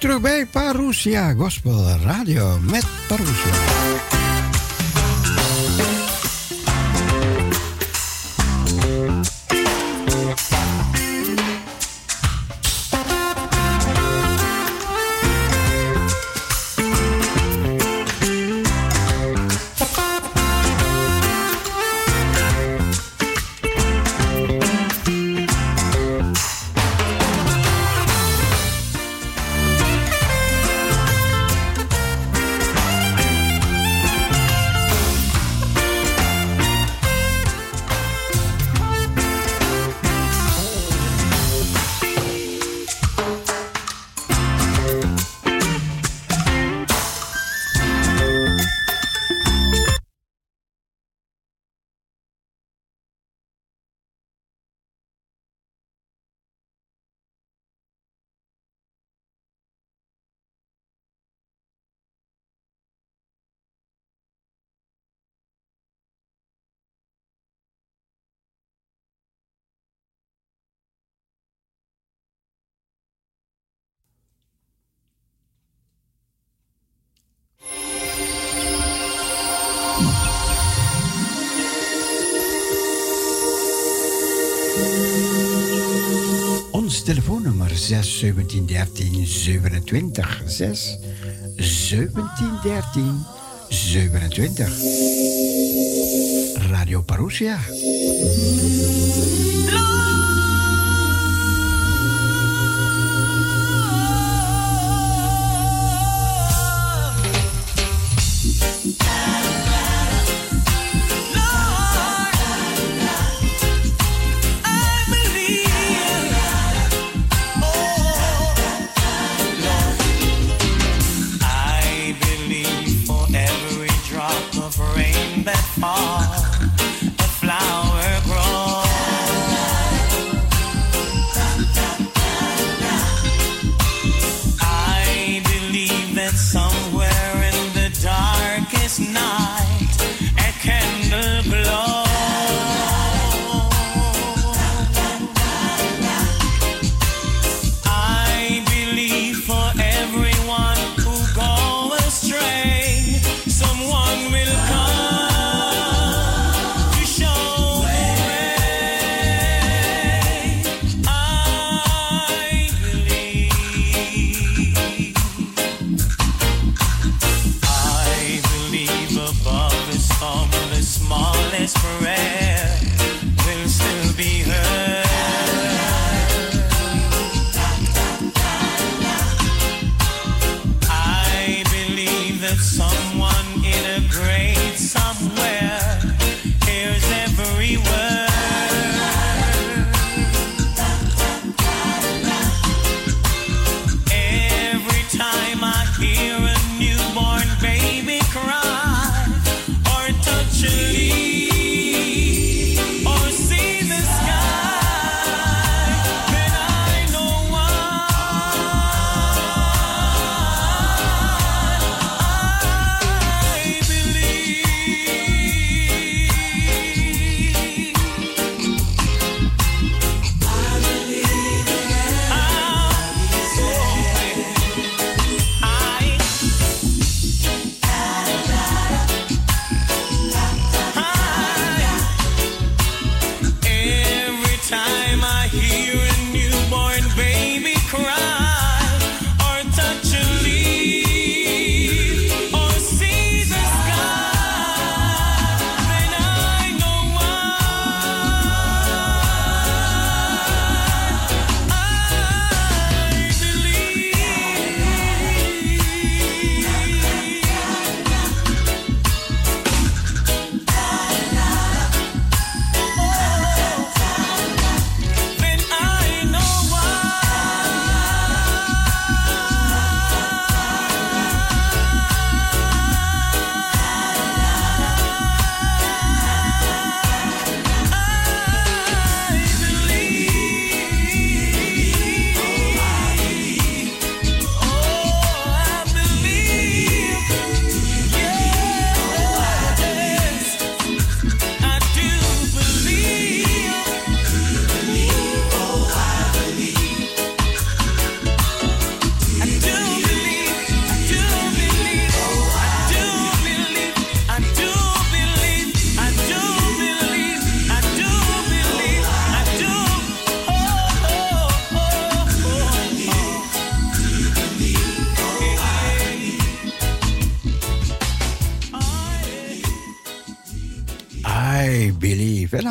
terug bij Parousia Gospel Radio met Parousia. 6 17 13 27. 6 17 13 27. Radio Parousia.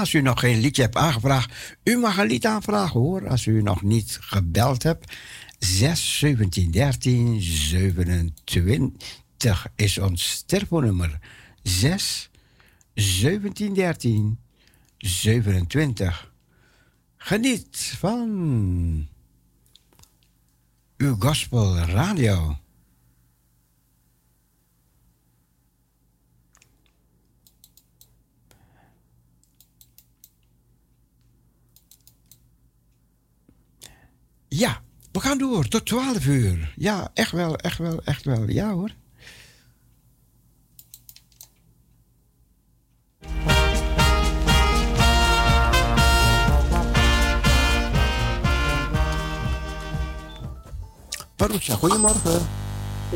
Als u nog geen liedje hebt aangevraagd, u mag een lied aanvragen hoor. Als u nog niet gebeld hebt. 6 17 13 27 is ons telefoonnummer. 6 17 13 27. Geniet van uw gospel radio. Ja, we gaan door tot 12 uur. Ja, echt wel, echt wel, echt wel. Ja hoor. Parousia, goedemorgen.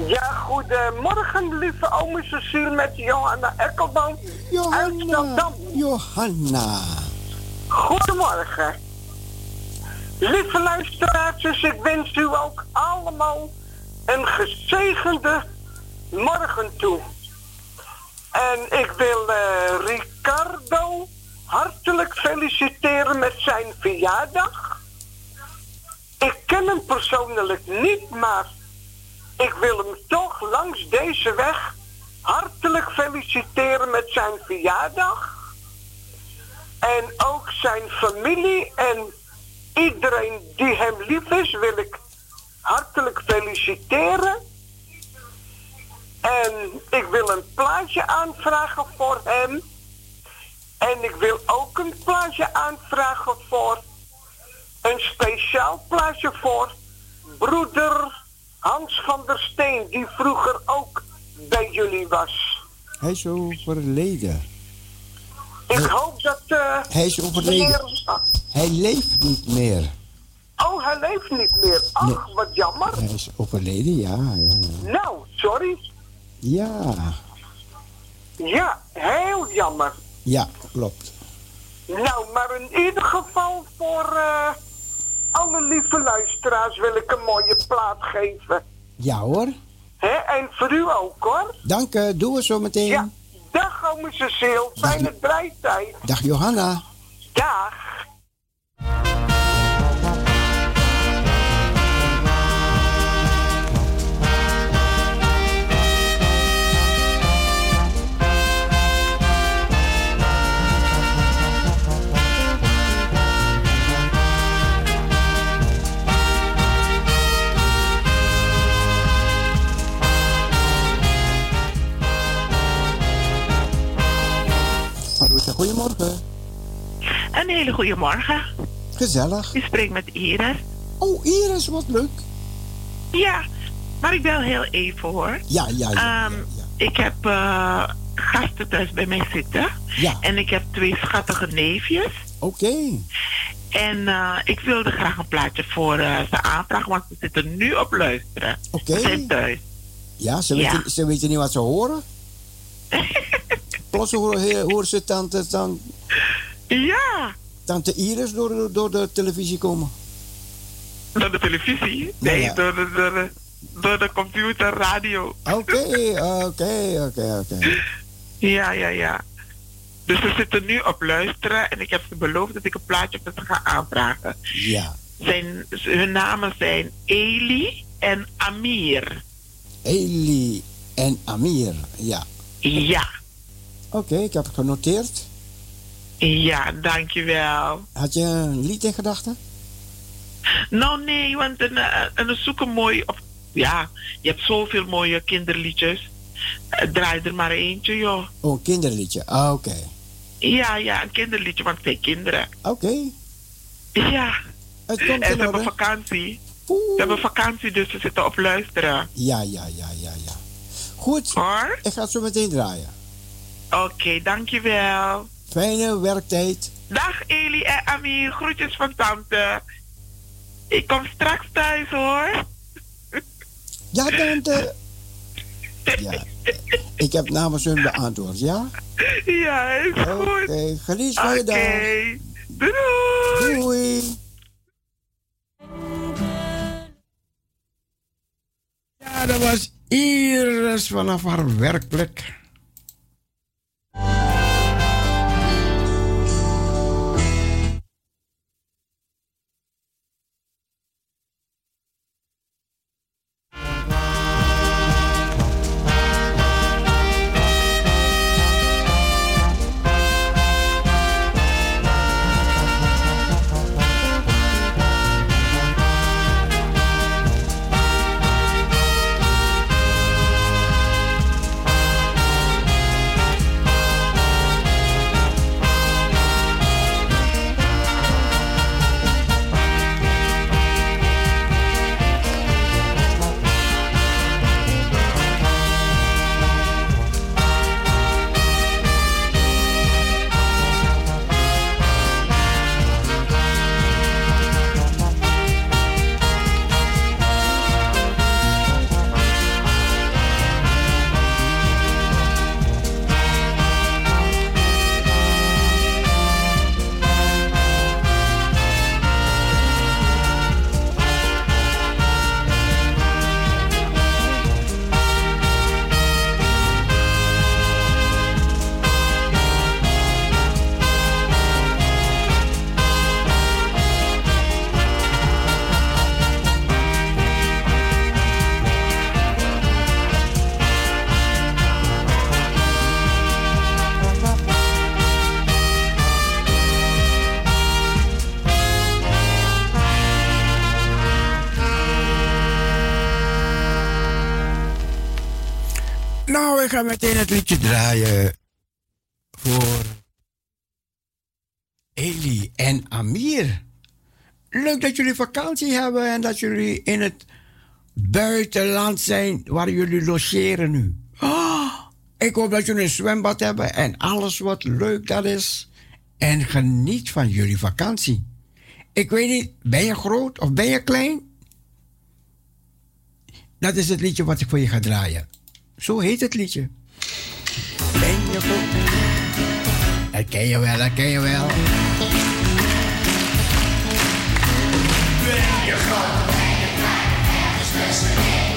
Ja, goedemorgen, lieve ome Cecile met Johanna Ekkelboom Johanna. Johanna. Goedemorgen. Lieve luisteraars, ik wens u ook allemaal een gezegende morgen toe. En ik wil uh, Ricardo hartelijk feliciteren met zijn verjaardag. Ik ken hem persoonlijk niet, maar ik wil hem toch langs deze weg hartelijk feliciteren met zijn verjaardag. En ook zijn familie en iedereen die hem lief is, wil ik hartelijk feliciteren. En ik wil een plaatje aanvragen voor hem. En ik wil ook een plaatje aanvragen voor een speciaal plaatje voor broeder Hans van der Steen, die vroeger ook bij jullie was. Hij is overleden. Ik hoop dat... Uh, hij is overleden. Hij leeft niet meer. Oh, hij leeft niet meer. Ach, wat jammer. Hij is overleden, ja, ja, ja. Nou, sorry. Ja. Ja, heel jammer. Ja, klopt. Nou, maar in ieder geval voor uh, alle lieve luisteraars wil ik een mooie plaat geven. Ja hoor. Hè, en voor u ook hoor. Dank u, doen we zo meteen. Ja. Dag ome fijne draaitijd. Dag Johanna. Dag. Goedemorgen. Een hele goede morgen. Gezellig. Je spreekt met Iris. Oh, Iris, wat leuk. Ja, maar ik bel heel even hoor. Ja, ja, ja. Um, Ik heb uh, gasten thuis bij mij zitten. Ja. En ik heb twee schattige neefjes. Oké. En uh, ik wilde graag een plaatje voor uh, ze aanvragen, want ze zitten nu op luisteren. Oké. Okay. Ze zijn thuis. Ja, ze. Weten, ze weten niet wat ze horen. Plots horen, horen ze tante, tante... Ja. Tante Iris door, door de televisie komen. Door de televisie? Nee, ja. door, de, door, de, door de computer, radio. Oké, oké, oké, oké. Ja, ja, ja. Dus ze zitten nu op luisteren en ik heb ze beloofd dat ik een plaatje voor ze ga aanvragen. Ja. Zijn, hun namen zijn Eli en Amir. Eli en Amir, ja. Ja. Oké, ik heb het genoteerd. Ja, dankjewel. Had je een lied in gedachten? Nou, nee, want een, een, zoeken mooi. Ja, je hebt zoveel mooie kinderliedjes. Draai er maar eentje, joh. Oh, kinderliedje. Ah, oké. Ja, ja, een kinderliedje, want twee kinderen. Oké. Ja. Het komt en ze hebben vakantie. Oeh. Ze hebben vakantie, dus ze zitten op luisteren. Ja, ja, ja, ja, ja. Goed. Hoor? Ik ga het zo meteen draaien. Oké, okay, dankjewel. Fijne werktijd. Dag Eli en Amir, groetjes van tante. Ik kom straks thuis hoor. Ja, tante. Ja. Ik heb namens hun beantwoord, ja? Ja, is goed. Oké, okay, geniet van je dag. Oké, doei. Doei. Ja, dat was Iris vanaf haar werkplek. Ga meteen het liedje draaien voor Eli en Amir. Leuk dat jullie vakantie hebben en dat jullie in het buitenland zijn waar jullie logeren nu. Oh, ik hoop dat jullie een zwembad hebben en alles wat leuk dat is. En geniet van jullie vakantie. Ik weet niet, ben je groot of ben je klein? Dat is het liedje wat ik voor je ga draaien. Zo heet het liedje. Ben je groot? Dat ken je wel, dat ken je wel. Ben je groot? Ben je klein? Tussenin.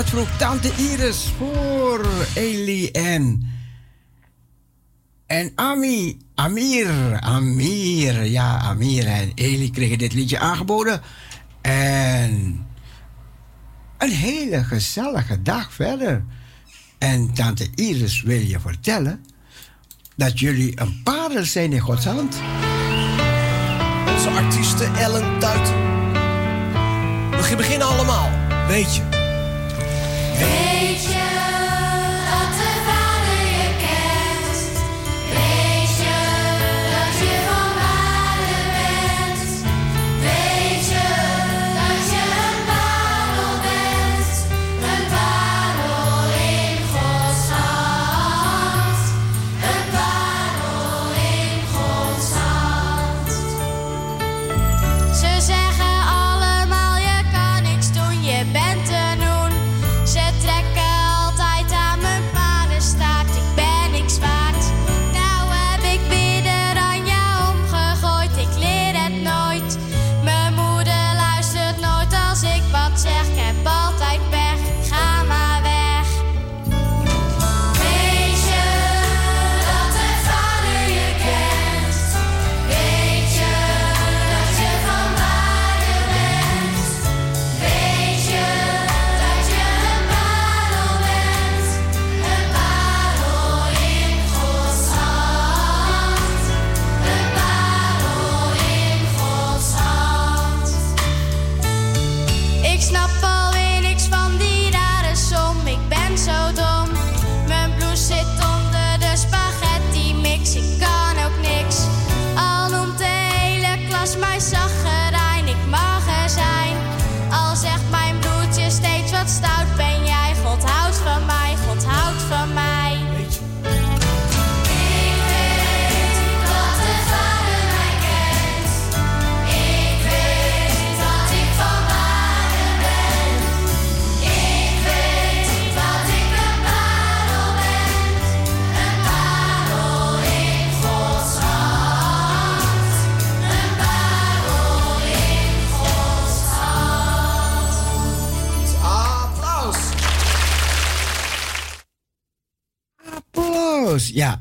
Dat vroeg tante Iris voor Eli en... En Ami, Amir, Amir, ja, Amir en Eli kregen dit liedje aangeboden. En een hele gezellige dag verder. En tante Iris wil je vertellen dat jullie een parel zijn in Gods hand. Onze artiesten Ellen Tuit. We beginnen allemaal, weet je.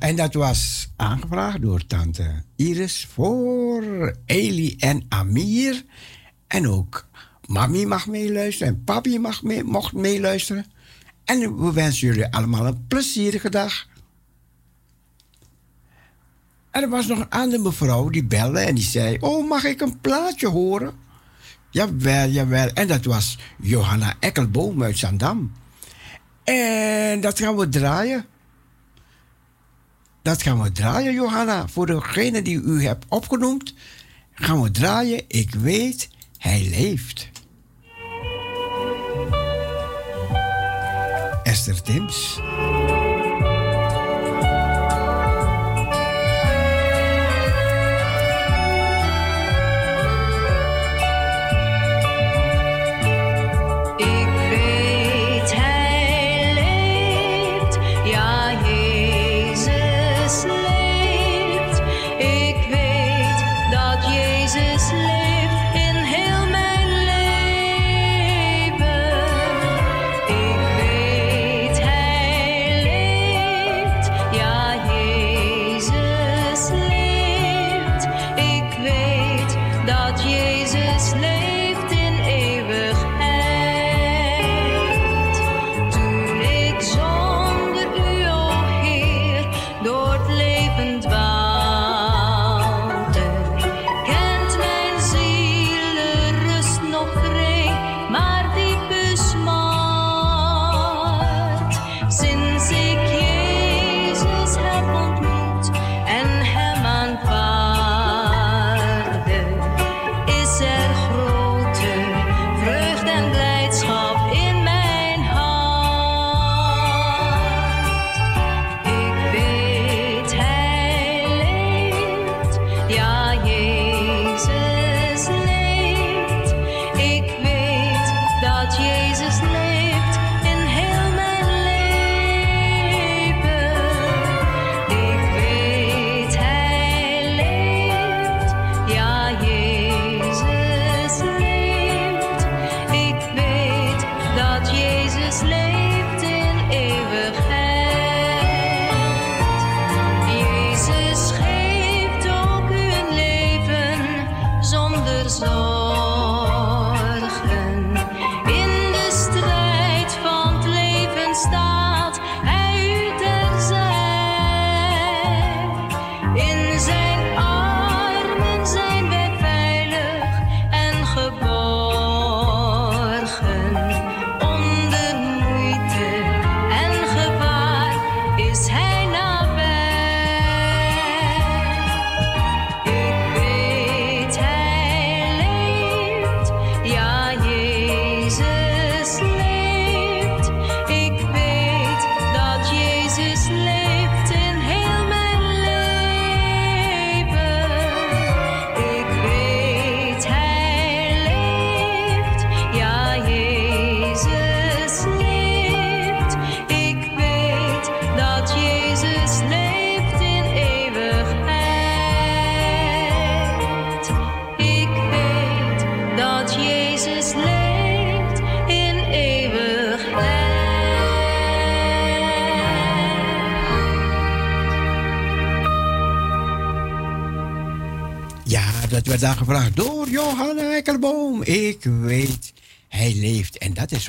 En dat was aangevraagd door tante Iris voor Eli en Amir. En ook mami mag meeluisteren en papi mag mocht meeluisteren. En we wensen jullie allemaal een plezierige dag. Er was nog een andere mevrouw die belde en die zei: Oh, mag ik een plaatje horen? Jawel, jawel. En dat was Johanna Ekkelboom uit Zandam. En dat gaan we draaien. Dat gaan we draaien, Johanna. Voor degene die u hebt opgenoemd, gaan we draaien. Ik weet, hij leeft. Esther Tims.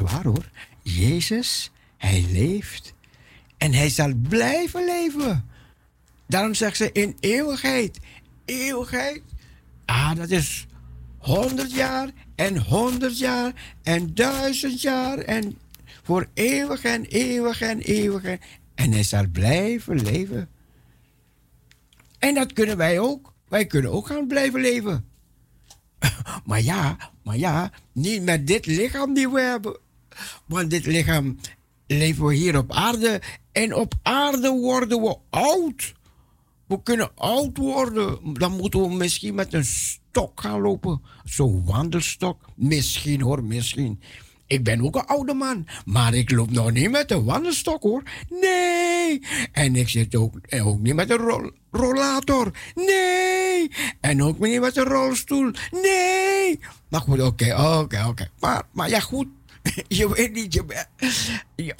Waar hoor. Jezus, hij leeft. En hij zal blijven leven. Daarom zegt ze in eeuwigheid. Eeuwigheid. Ah, dat is honderd jaar en honderd jaar en duizend jaar en voor eeuwig en eeuwig en eeuwig. En, en hij zal blijven leven. En dat kunnen wij ook. Wij kunnen ook gaan blijven leven. Maar ja, maar ja, niet met dit lichaam die we hebben. Want dit lichaam leven we hier op aarde. En op aarde worden we oud. We kunnen oud worden. Dan moeten we misschien met een stok gaan lopen. Zo'n wandelstok. Misschien hoor, misschien. Ik ben ook een oude man, maar ik loop nog niet met een wandelstok hoor. Nee. En ik zit ook, ook niet met een rol- rollator. Nee. En ook niet met een rolstoel. Nee. Maar goed, oké, oké, oké. Maar, maar ja, goed. Je weet niet, je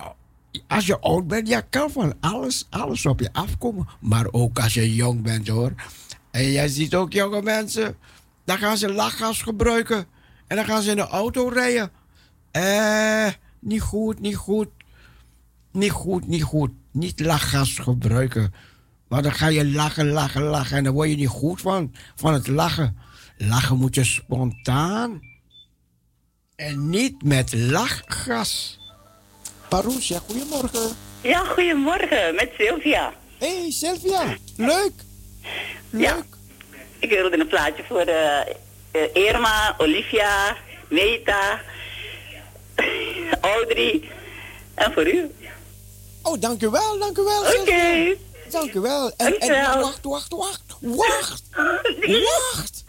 als je oud bent, ja, kan van alles, alles op je afkomen. Maar ook als je jong bent hoor. En jij ziet ook jonge mensen, dan gaan ze lachgas gebruiken. En dan gaan ze in de auto rijden. Eh, niet goed, niet goed. Niet goed, niet goed. Niet lachgas gebruiken. Want dan ga je lachen, lachen, lachen. En dan word je niet goed van, van het lachen. Lachen moet je spontaan. En niet met lachgas. Parousia, goedemorgen. Ja, goedemorgen, met Sylvia. Hé, hey, Sylvia. Leuk. Leuk. Ja. Ik wilde een plaatje voor uh, Irma, Olivia, Meta, Audrey en voor u. Oh, dank u wel, dank u wel. Oké. Okay. Dank u wel. En, en, wacht, wacht, wacht. Wacht. Wacht.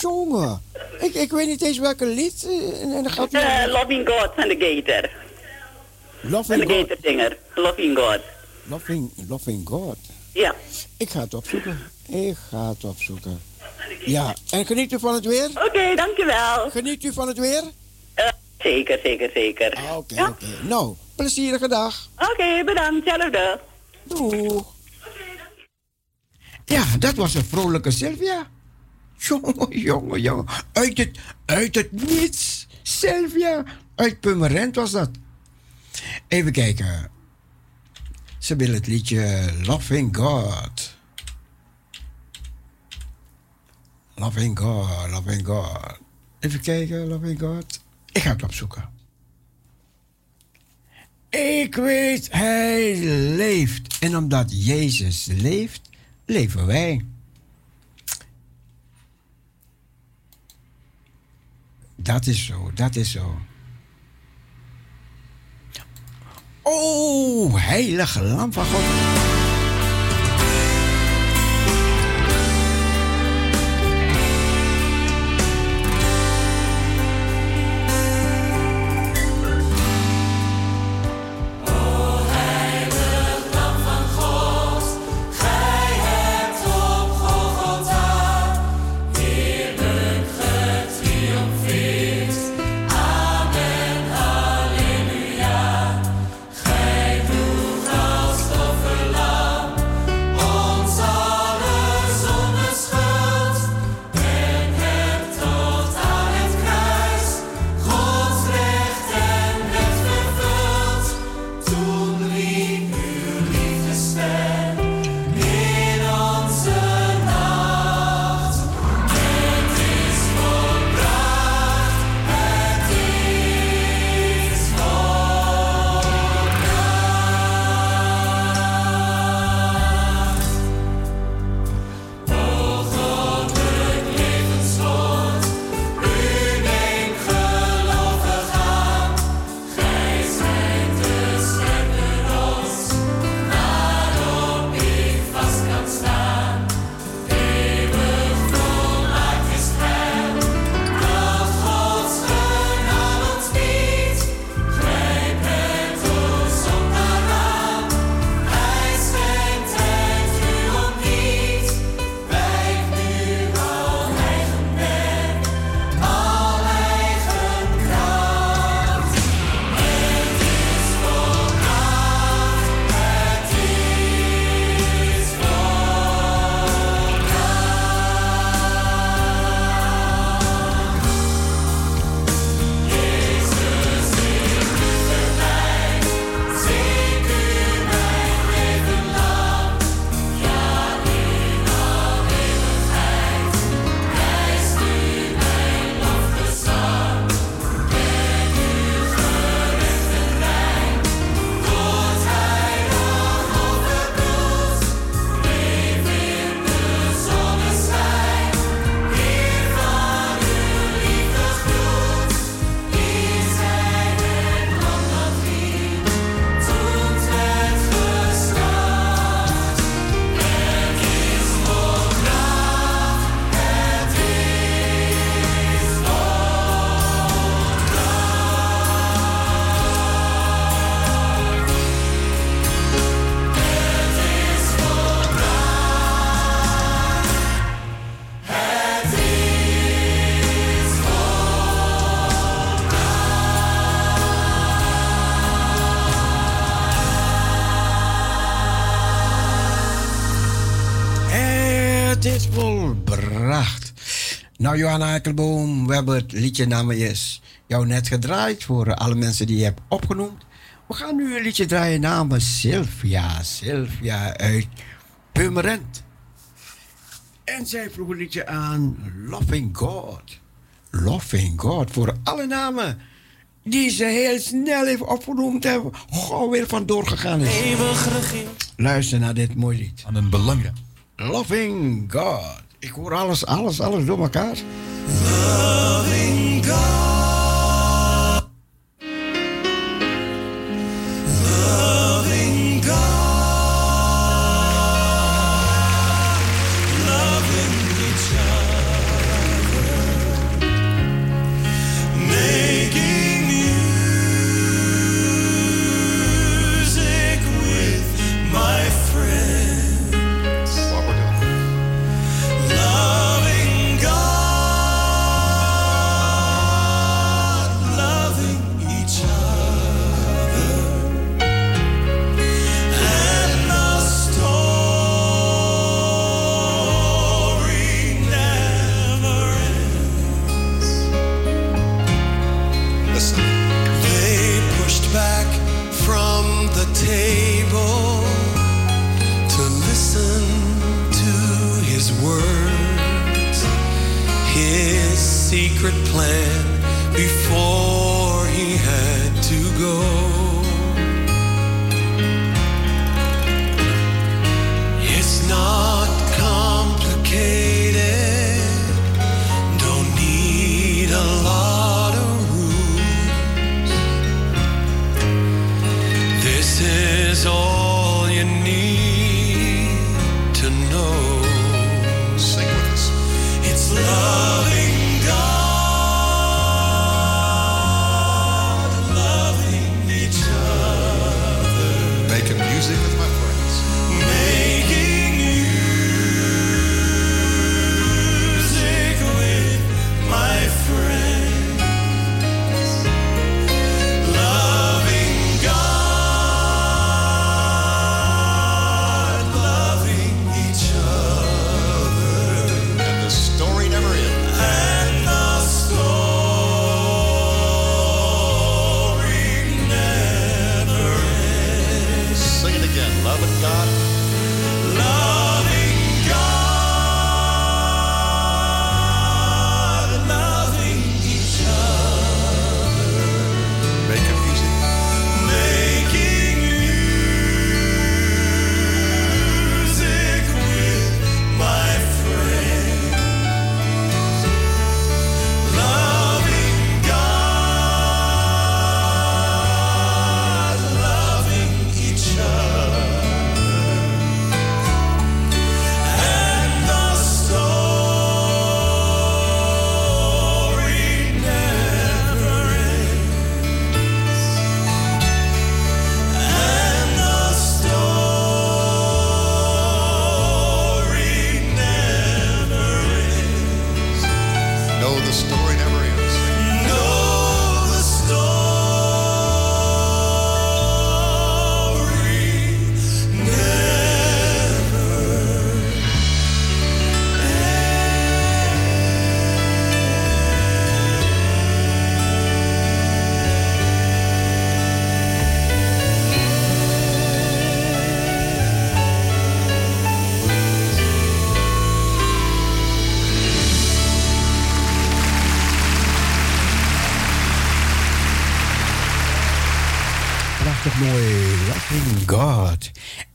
Jongen. Ik, ik weet niet eens welke lied. En dan gaat uh, Loving God van de Gator. Loving God. De Gator Singer. Loving God. Loving, loving God. Ja. Ik ga het opzoeken. Ik ga het opzoeken. Ja, en geniet u van het weer? Oké, okay, dankjewel. Geniet u van het weer? Uh, zeker, zeker, zeker. Oké, ah, oké. Okay, ja? okay. Nou, plezierige dag. Oké, bedankt. Hetzelfde. Doeg. Ja, dat was een vrolijke Sylvia. Jongen, jongen, jongen. Uit het, uit het niets. Sylvia. Uit Pummerend was dat. Even kijken. Ze wil het liedje Loving God. Loving God, Loving God. Even kijken, Loving God. Ik ga het opzoeken. Ik weet, hij leeft. En omdat Jezus leeft, leven wij. Dat is zo, dat is zo. Oh, heilige lam van God. Nou, Johanna Eikelboom, we hebben het liedje namens jou net gedraaid voor alle mensen die je hebt opgenoemd. We gaan nu een liedje draaien namens Sylvia. Sylvia uit Purmerend. En zij vroeg een liedje aan Loving God. Loving God voor alle namen die ze heel snel even opgenoemd hebben. Gewoon weer vandoor gegaan is. Eeuwig regeer. Luister naar dit mooie lied. Aan een belangrijk. Loving God. Ik hoor alles, alles, alles door elkaar.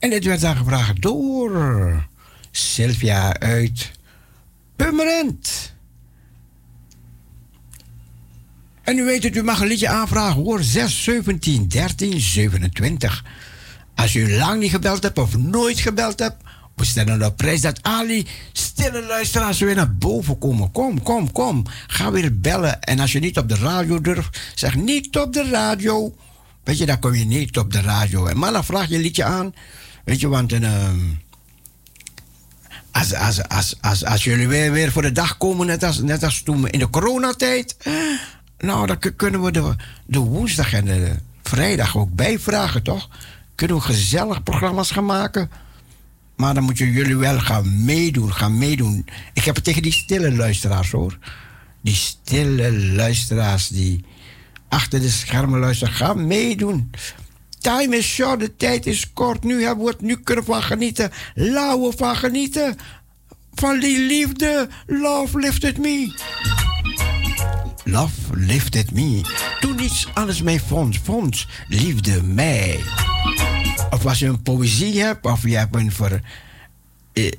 En dit werd aangevraagd door Sylvia uit Purmerend. En u weet het, u mag een liedje aanvragen hoor. 6, 17, 13, 27. Als u lang niet gebeld hebt of nooit gebeld hebt, we stellen op prijs dat Ali stille luisteraars weer naar boven komen. Kom, kom, kom. Ga weer bellen. En als je niet op de radio durft, zeg niet op de radio. Weet je, dan kom je niet op de radio. En maar dan vraag je liedje aan. Weet je, want ehm, als, als, als, als, jullie weer, weer voor de dag komen, net als, net als toen in de coronatijd. eh, Nou, dan kunnen we de, de woensdag en de vrijdag ook bijvragen, toch? Kunnen we gezellig programma's gaan maken. Maar dan moeten jullie wel gaan meedoen, gaan meedoen. Ik heb het tegen die stille luisteraars hoor. Die stille luisteraars die achter de schermen luisteren. Ga meedoen. Time is short, de tijd is kort. Nu hebben we het, nu kunnen van genieten. Laten van genieten. Van die liefde. Love lifted me. Love lifted me. Toen niets anders mij vond. Vond liefde mij. Of als je een poëzie hebt, of je hebt een, ver, eh,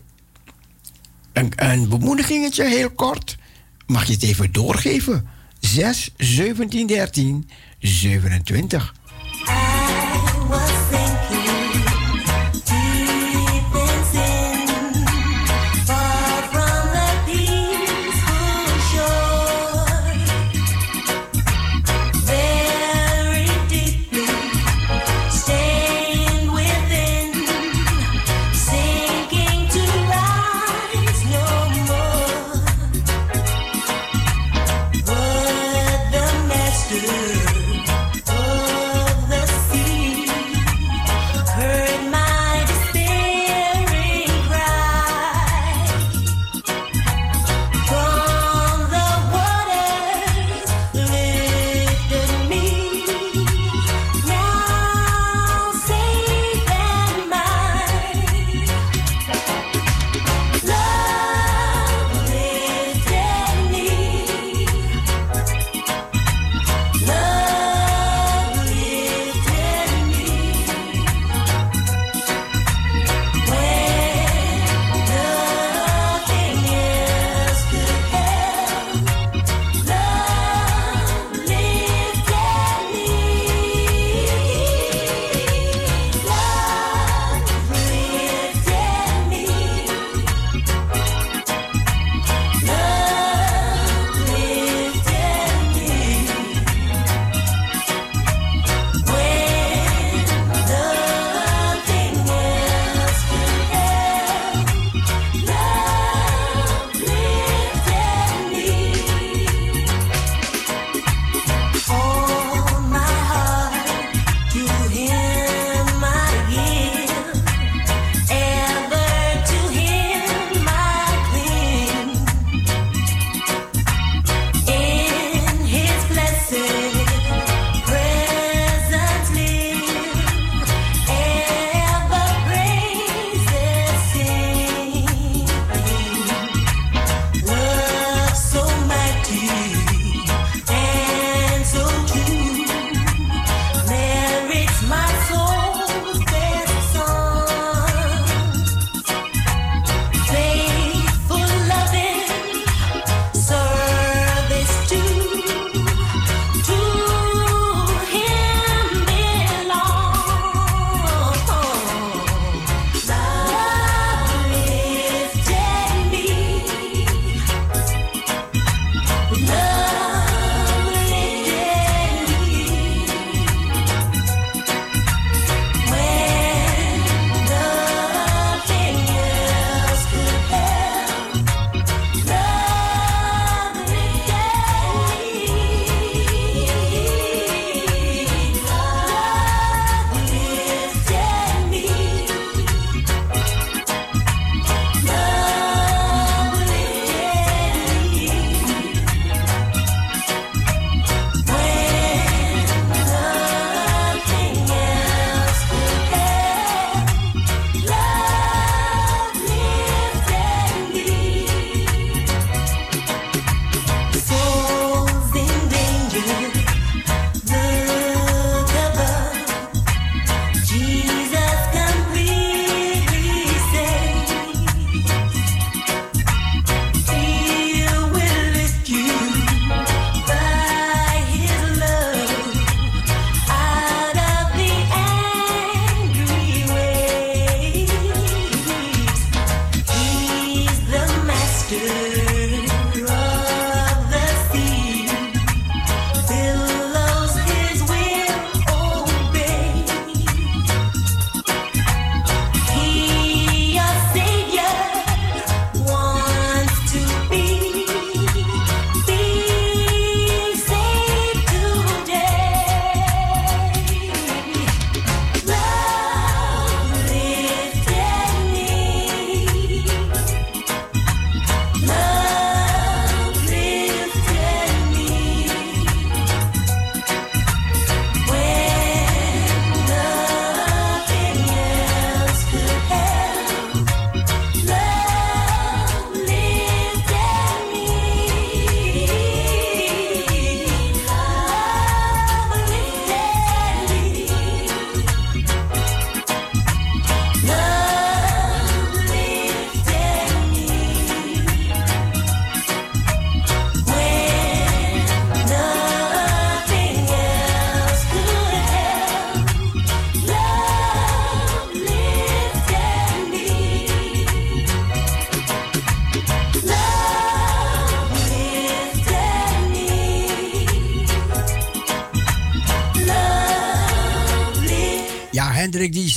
een, een bemoedigingetje, heel kort, mag je het even doorgeven. 6, 17, 13, 27. Was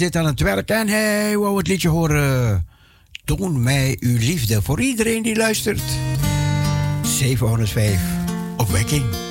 zit aan het werk en hij wou het liedje horen. Toon mij uw liefde voor iedereen die luistert. 705 Opwekking.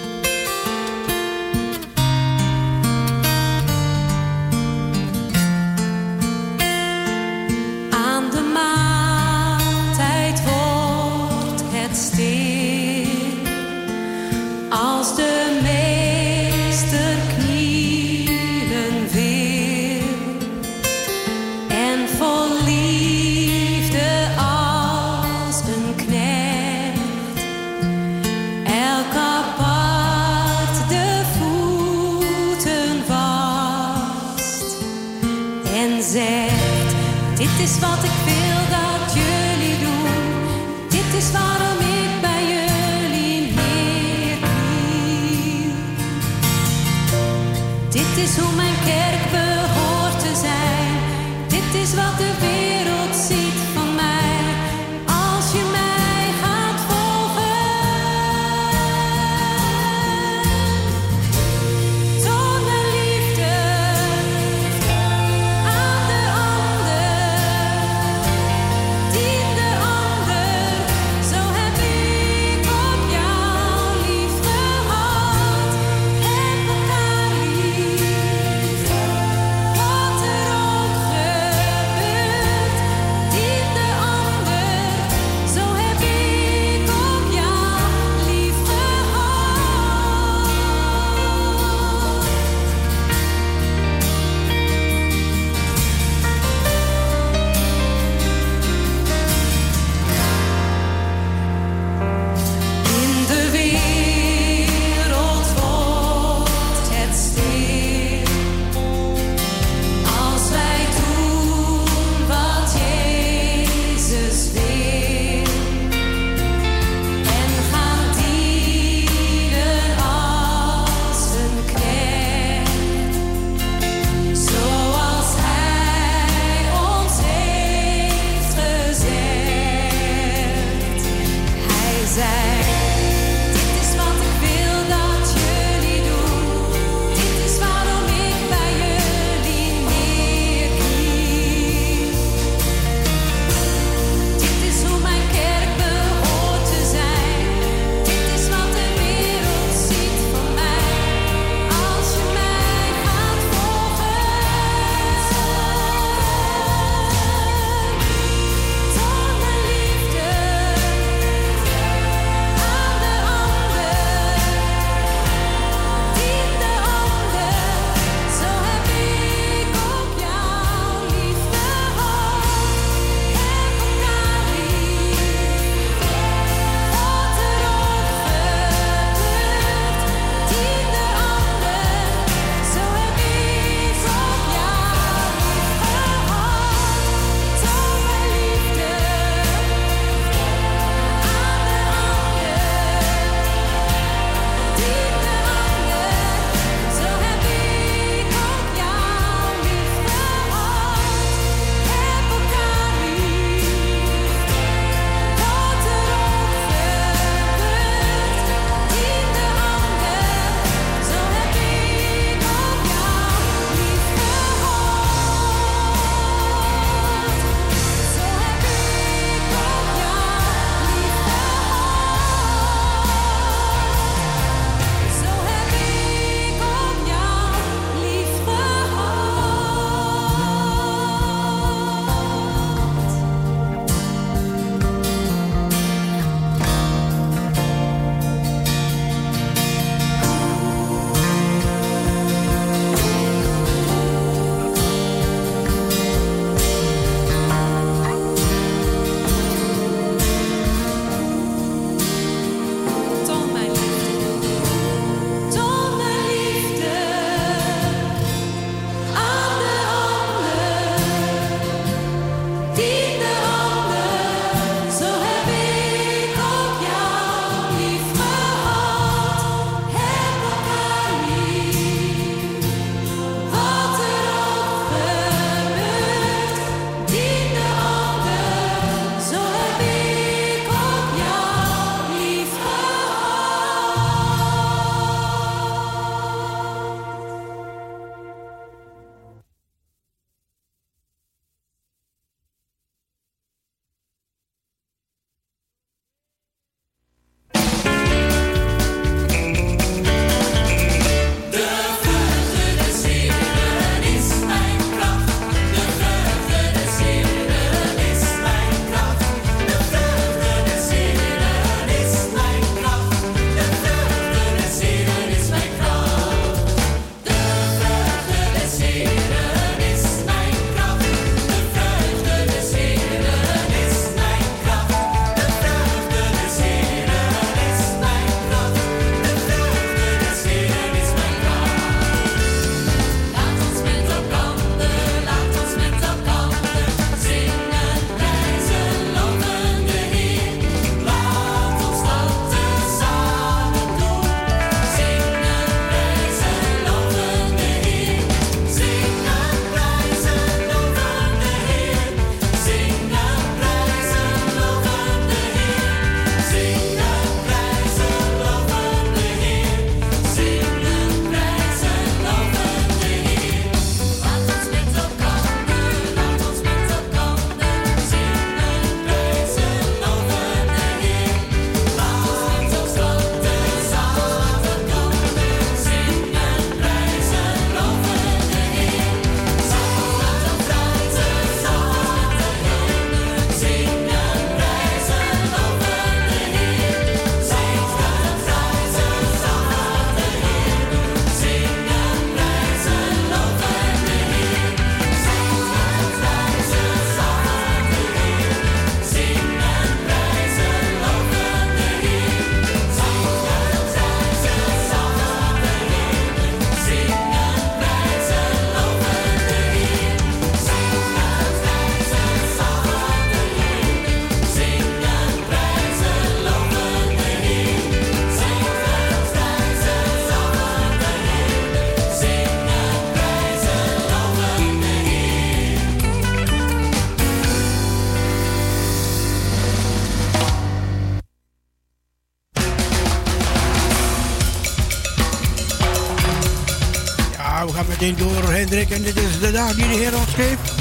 En dit is de dag die de Heer ons geeft.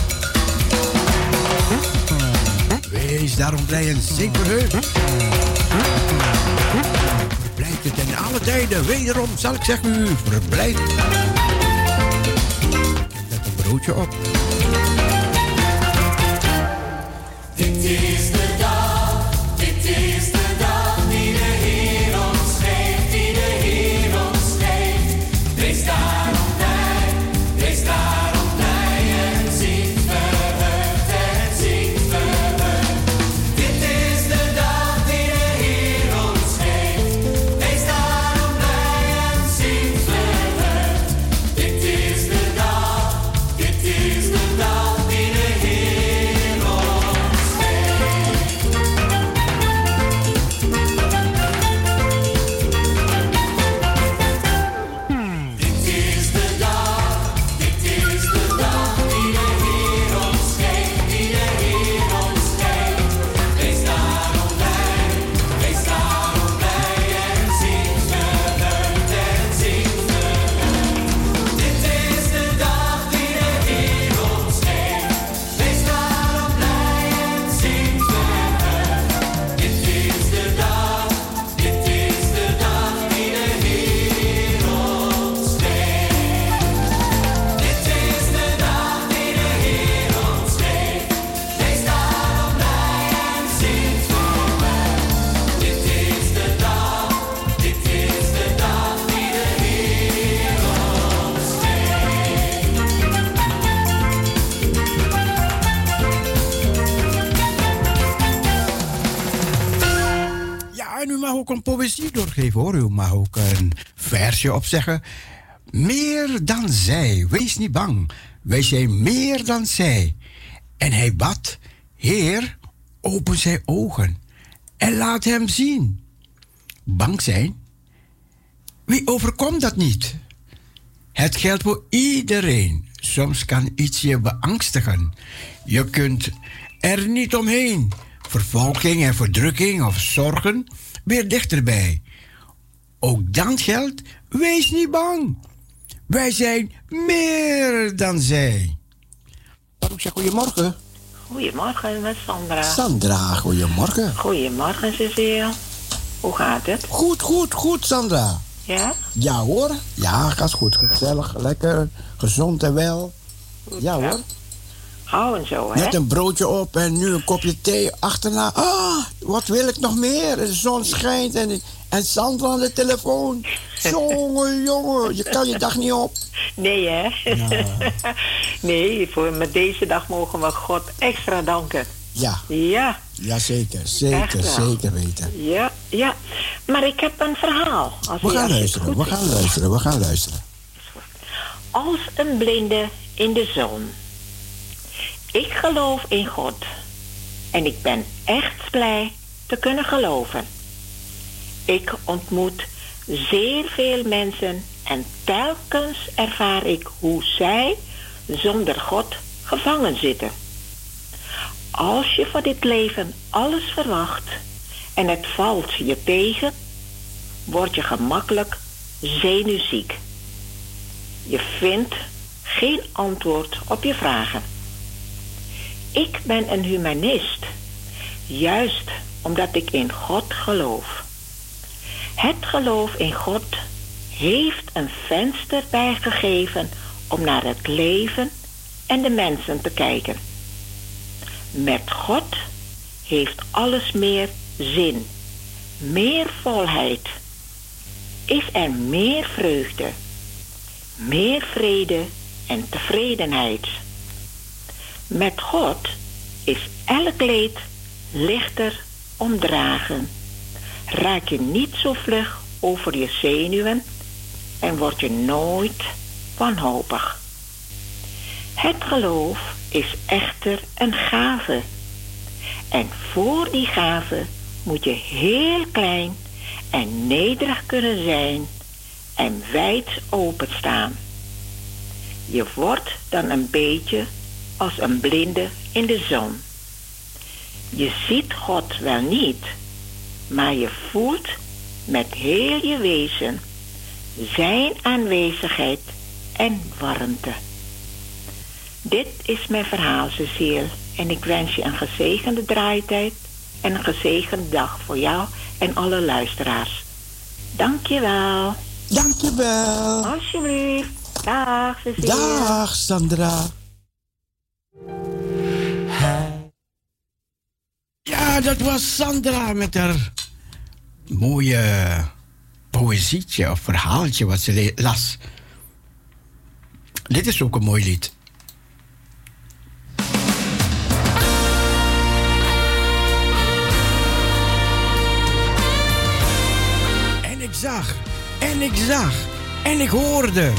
Wees daarom blij en zing verheugd. Verblijft het in alle tijden. Wederom zal ik zeggen u, heb net een broodje op. versje opzeggen. Meer dan zij, wees niet bang. Wij zijn meer dan zij. En hij bad, Heer, open zijn ogen en laat hem zien. Bang zijn? Wie overkomt dat niet? Het geldt voor iedereen. Soms kan iets je beangstigen. Je kunt er niet omheen. Vervolging en verdrukking of zorgen weer dichterbij. Ook dan geldt, wees niet bang. Wij zijn meer dan zij. Waarom zeg goedemorgen? Goedemorgen, met Sandra. Sandra, goedemorgen. Goedemorgen, Cecile. Hoe gaat het? Goed, goed, goed, Sandra. Ja? Ja hoor. Ja, gaat goed. Gezellig, lekker, gezond en wel. Ja hoor. Hou en zo, hè? Net een broodje op en nu een kopje thee achterna. Ah, wat wil ik nog meer? De zon schijnt en, en Sandra aan de telefoon. Jongen, jongen, je kan je dag niet op. Nee, hè? nee, voor met deze dag mogen we God extra danken. Ja, Ja, ja zeker, zeker, weten. ja, ja. Maar ik heb een verhaal. Als We gaan luisteren, we gaan luisteren, we gaan luisteren. Als een blinde in de zon. Ik geloof in God. En ik ben echt blij te kunnen geloven. Ik ontmoet zeer veel mensen en telkens ervaar ik hoe zij zonder God gevangen zitten. Als je voor dit leven alles verwacht en het valt je tegen, word je gemakkelijk zenuwziek. Je vindt geen antwoord op je vragen. Ik ben een humanist, juist omdat ik in God geloof. Het geloof in God heeft een venster bijgegeven om naar het leven en de mensen te kijken. Met God heeft alles meer zin, meer volheid. Is er meer vreugde, meer vrede en tevredenheid. Met God is elk leed lichter omdragen. Raak je niet zo vlug over je zenuwen en word je nooit wanhopig. Het geloof is echter een gave. En voor die gave moet je heel klein en nederig kunnen zijn en wijd openstaan. Je wordt dan een beetje als een blinde in de zon. Je ziet God wel niet, maar je voelt met heel je wezen zijn aanwezigheid en warmte. Dit is mijn verhaal, Cecile. En ik wens je een gezegende draaitijd en een gezegende dag voor jou en alle luisteraars. Dank je wel. Dank je wel. Alsjeblieft. Dag, Cecile. Dag, Sandra. Ja, dat was Sandra met haar mooie poëzietje of verhaaltje wat ze las. Dit is ook een mooi lied. En ik zag, en ik zag, en ik hoorde.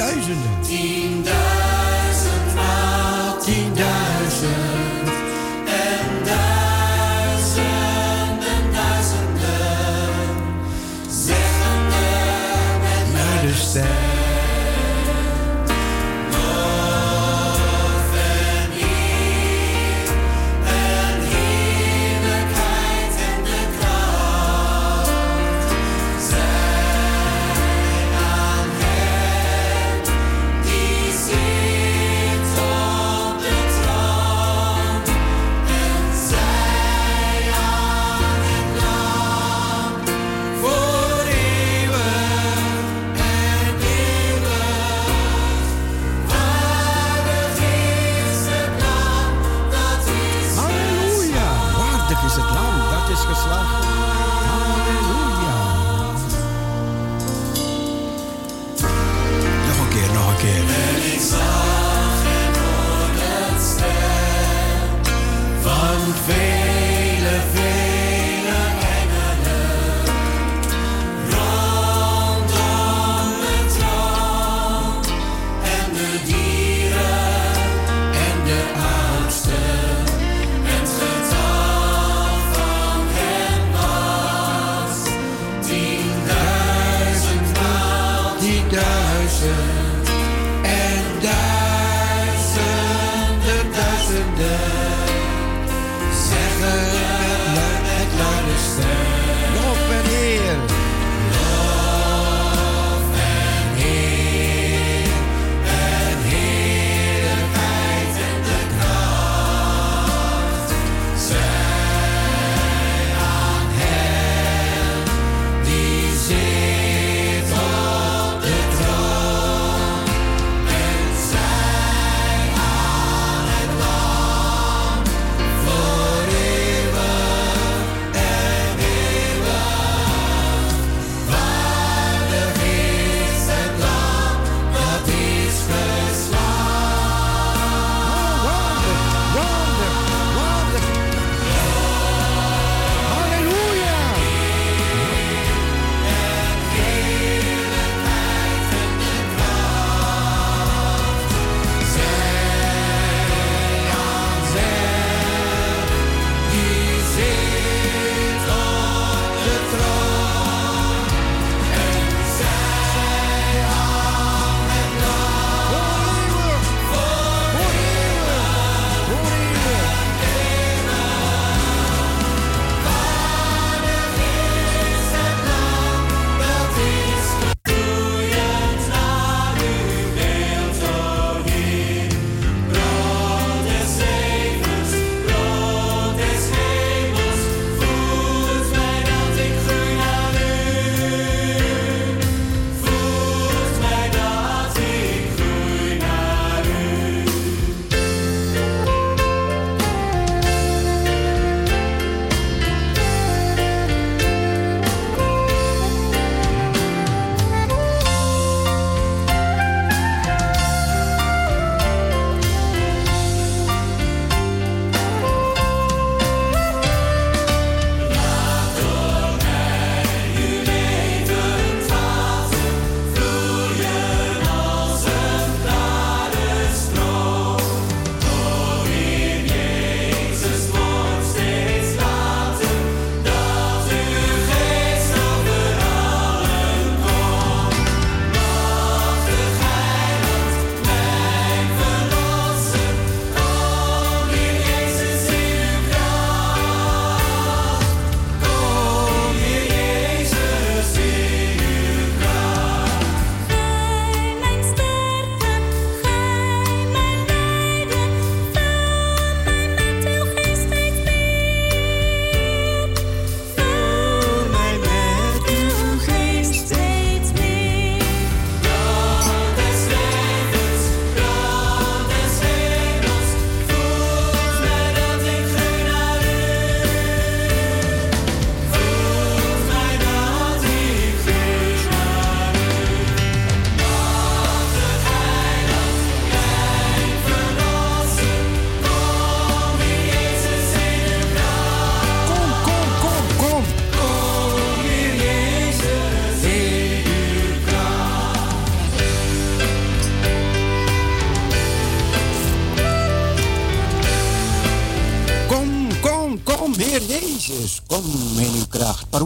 Duizend,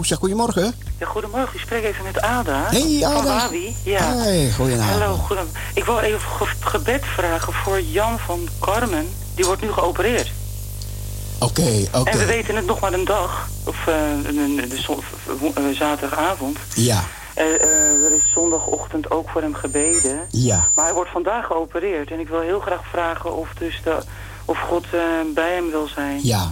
Parousia, goedemorgen. Ja, goedemorgen. Ik spreek even met Ada. Hey, Van Ada. Wabi. Ja. Hey, goedenavond. Hallo, goedem. Ik wil even ge- gebed vragen voor Jan van Carmen. Die wordt nu geopereerd. Oké, oké. En we weten het nog maar een dag. Of eh, een, zaterdagavond. Ja, Eh, eh, er is zondagochtend ook voor hem gebeden. ja. Maar hij wordt vandaag geopereerd. En ik wil heel graag vragen of, dus de, of God bij hem wil zijn. Ja.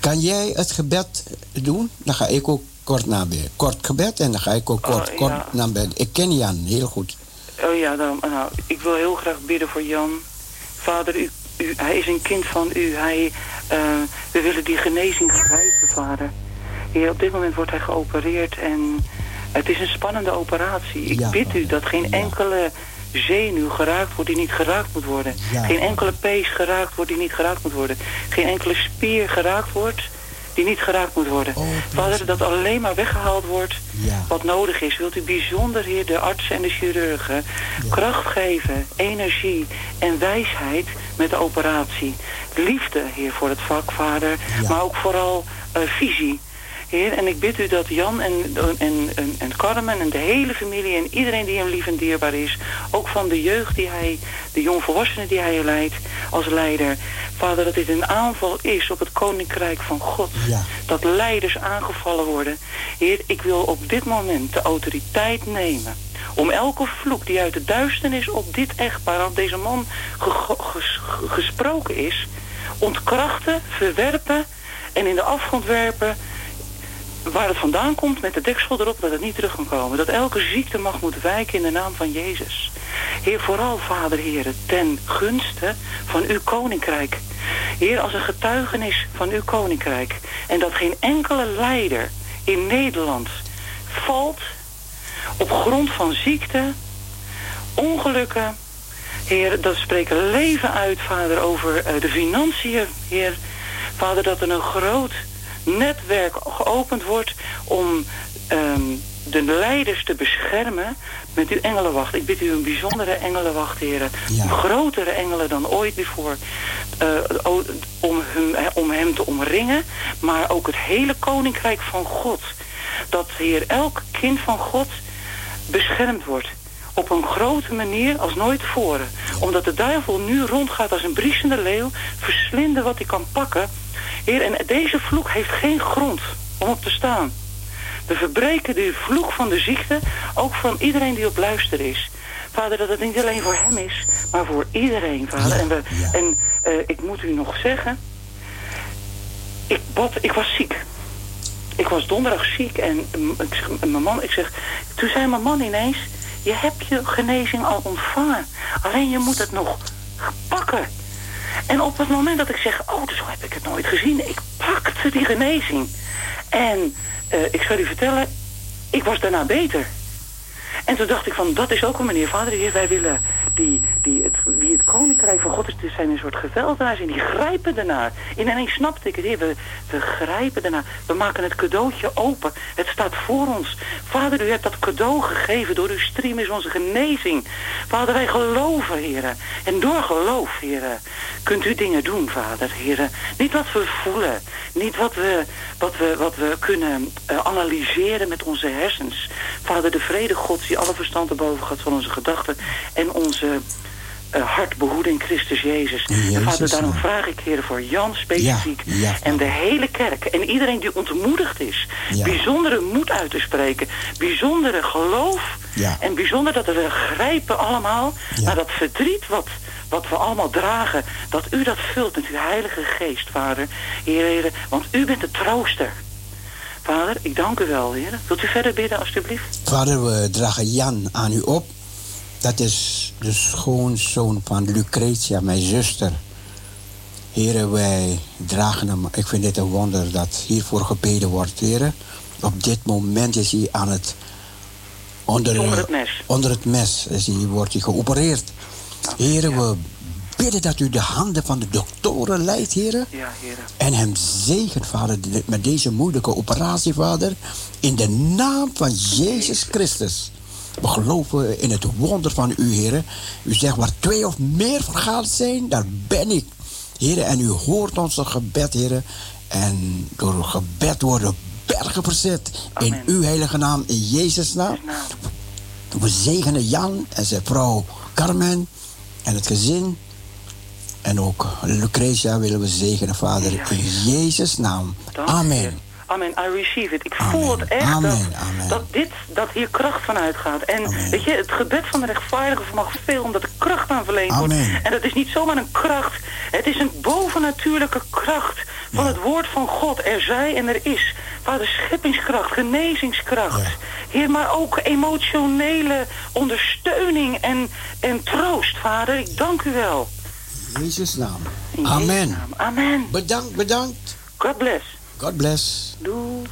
Kan jij het gebed doen? Dan ga ik ook kort naar bed. Kort gebed en dan ga ik ook kort, Oh, kort ja. naar bed. Ik ken Jan heel goed. Oh ja, dan, nou, ik wil heel graag bidden voor Jan. Vader, u, u, hij is een kind van u. Hij, eh, we willen die genezing grijpen, vader. Heer, op dit moment wordt hij geopereerd en het is een spannende operatie. Ik Ja, bid u dat geen Ja. enkele zenuw geraakt wordt die niet geraakt moet worden. Geen enkele pees geraakt wordt die niet geraakt moet worden. Geen enkele spier geraakt wordt die niet geraakt moet worden. Oh, vader, dat alleen maar weggehaald wordt Ja. wat nodig is. Wilt u bijzonder, Heer, de artsen en de chirurgen kracht geven, energie en wijsheid met de operatie. Liefde, Heer, voor het vak, Vader, Ja. maar ook vooral eh, visie. Heer, en ik bid u dat Jan en, en, en, en Carmen en de hele familie en iedereen die hem lief en dierbaar is, ook van de jeugd die hij, de jongvolwassenen die hij leidt als leider, Vader, dat dit een aanval is op het koninkrijk van God. Ja. Dat leiders aangevallen worden. Heer, ik wil op dit moment de autoriteit nemen. Om elke vloek die uit de duisternis op dit echtpaar, op deze man ge- ges- gesproken is, ontkrachten, verwerpen en in de afgrond werpen waar het vandaan komt met de deksel erop dat het niet terug kan komen. Dat elke ziekte mag moeten wijken in de naam van Jezus. Heer, vooral Vader, Heer, ten gunste van uw koninkrijk. Heer, als een getuigenis van uw koninkrijk. En dat geen enkele leider in Nederland valt op grond van ziekte, ongelukken. Heer, dat spreken leven uit, Vader, over eh, de financiën, Heer. Vader, dat er een groot netwerk geopend wordt om ehm, de leiders te beschermen met uw engelenwacht. Ik bid u een bijzondere engelenwacht, heren. Ja. Grotere engelen dan ooit bevor. eh, om, hem, eh, om hem te omringen, maar ook het hele koninkrijk van God. Dat, Heer, elk kind van God beschermd wordt. Op een grote manier als nooit tevoren. Omdat de duivel nu rondgaat als een briesende leeuw, verslinden wat hij kan pakken. Heer, en deze vloek heeft geen grond om op te staan. We verbreken de vloek van de ziekte, ook van iedereen die op luister is. Vader, dat het niet alleen voor hem is, maar voor iedereen, vader. Ja, en we, ja. en eh, ik moet u nog zeggen, ik, bad, ik was ziek. Ik was donderdag ziek en ik zeg, mijn man, ik zeg, toen zei mijn man ineens, je hebt je genezing al ontvangen. Alleen je moet het nog pakken. En op het moment dat ik zeg, oh, zo heb ik het nooit gezien. Ik pakte die genezing. En eh, ik zal u vertellen, ik was daarna beter. En toen dacht ik van, dat is ook een manier, vader wij willen die, die het koninkrijk van God is, dus zijn een soort geweldenaars en die grijpen ernaar. En ineens snapte ik het, we, we grijpen ernaar. We maken het cadeautje open. Het staat voor ons. Vader, u hebt dat cadeau gegeven. Door uw stream is onze genezing. Vader, wij geloven, heren. En door geloof, heren, kunt u dingen doen, vader, heren. Niet wat we voelen. Niet wat we, wat we, wat we kunnen eh, analyseren met onze hersens. Vader, de vrede Gods die alle verstand te boven gaat van onze gedachten en onze hart in Christus Jezus. En vader, daarom vraag ik, heren, voor Jan specifiek Ja, ja, en de hele kerk en iedereen die ontmoedigd is, Ja. bijzondere moed uit te spreken, bijzondere geloof en bijzonder dat we grijpen allemaal naar dat verdriet wat, wat we allemaal dragen, dat u dat vult met uw heilige geest, vader, Heer, heren, want u bent de trooster. Vader, ik dank u wel, heer. Wilt u verder bidden, alstublieft? Vader, we dragen Jan aan u op. Dat is de schoonzoon van Lucretia, mijn zuster. Heren, wij dragen hem. Ik vind dit een wonder dat hiervoor gebeden wordt, heren. Op dit moment is hij aan het... Onder, Onder het mes. Onder het mes is hij, wordt hij geopereerd. Heren, we bidden dat u de handen van de doktoren leidt, heren. Ja, heren. En hem zegent, vader, de- met deze moeilijke operatie, vader. In de naam van Jezus Christus. We geloven in het wonder van u, heren. U zegt waar twee of meer vergaald zijn, daar ben ik. Heer, en u hoort onze gebed, Heer. En door gebed worden bergen verzet. In uw heilige naam, in Jezus' naam. We zegenen Jan en zijn vrouw Carmen en het gezin. En ook Lucretia willen we zegenen, Vader, in Jezus' naam. Amen. Amen, I receive it. Ik voel het echt Amen, dat, amen. dat, dit, dat hier kracht van uitgaat. En weet je, het gebed van de rechtvaardige vermag veel omdat er kracht aan verleend wordt. En dat is niet zomaar een kracht. Het is een bovennatuurlijke kracht van het woord van God. Er zij en er is. Vader, scheppingskracht, genezingskracht. Heer, maar ook emotionele ondersteuning en, en troost, Vader. Ik dank u wel. In Jezus' naam. In Jezus' Amen. Amen. Bedankt, bedankt. God bless. God bless. Doei.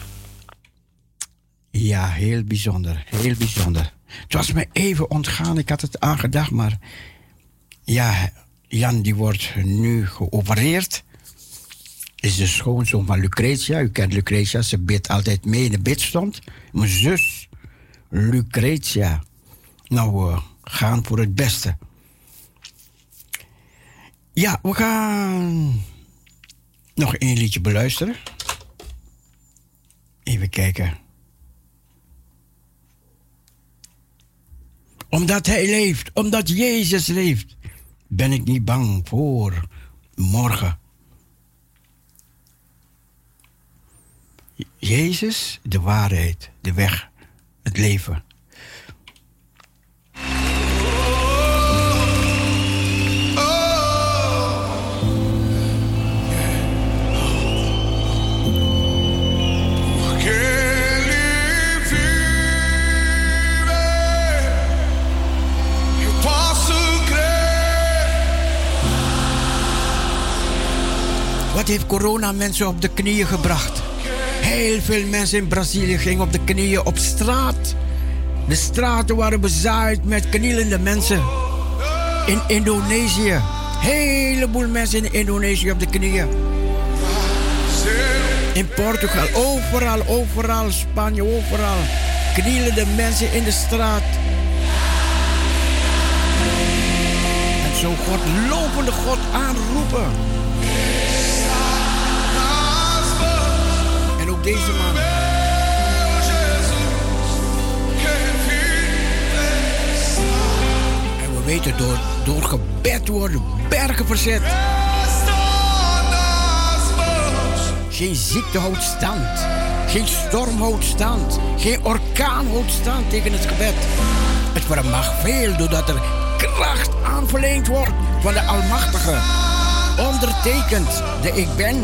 Ja, heel bijzonder. Heel bijzonder. Het was me even ontgaan. Ik had het aangedacht, maar... Ja, Jan die wordt nu geopereerd. Is de schoonzoon van Lucretia. U kent Lucretia, ze bidt altijd mee in de bidstond. Mijn zus, Lucretia. Nou, we gaan voor het beste. Ja, we gaan nog één liedje beluisteren. Even kijken. Omdat Hij leeft, omdat Jezus leeft, ben ik niet bang voor morgen. Jezus, de waarheid, de weg, het leven. Wat heeft corona mensen op de knieën gebracht? Heel veel mensen in Brazilië gingen op de knieën op straat. De straten waren bezaaid met knielende mensen. In Indonesië. Heleboel mensen in Indonesië op de knieën. In Portugal, overal, overal, Spanje, overal. Knielende mensen in de straat. En zo God, lopende God aanroepen. Deze man. En we weten, door, door gebed worden bergen verzet. Geen ziekte houdt stand. Geen storm houdt stand. Geen orkaan houdt stand tegen het gebed. Het vermag veel doordat er kracht aan verleend wordt van de Almachtige. Ondertekend de Ik Ben.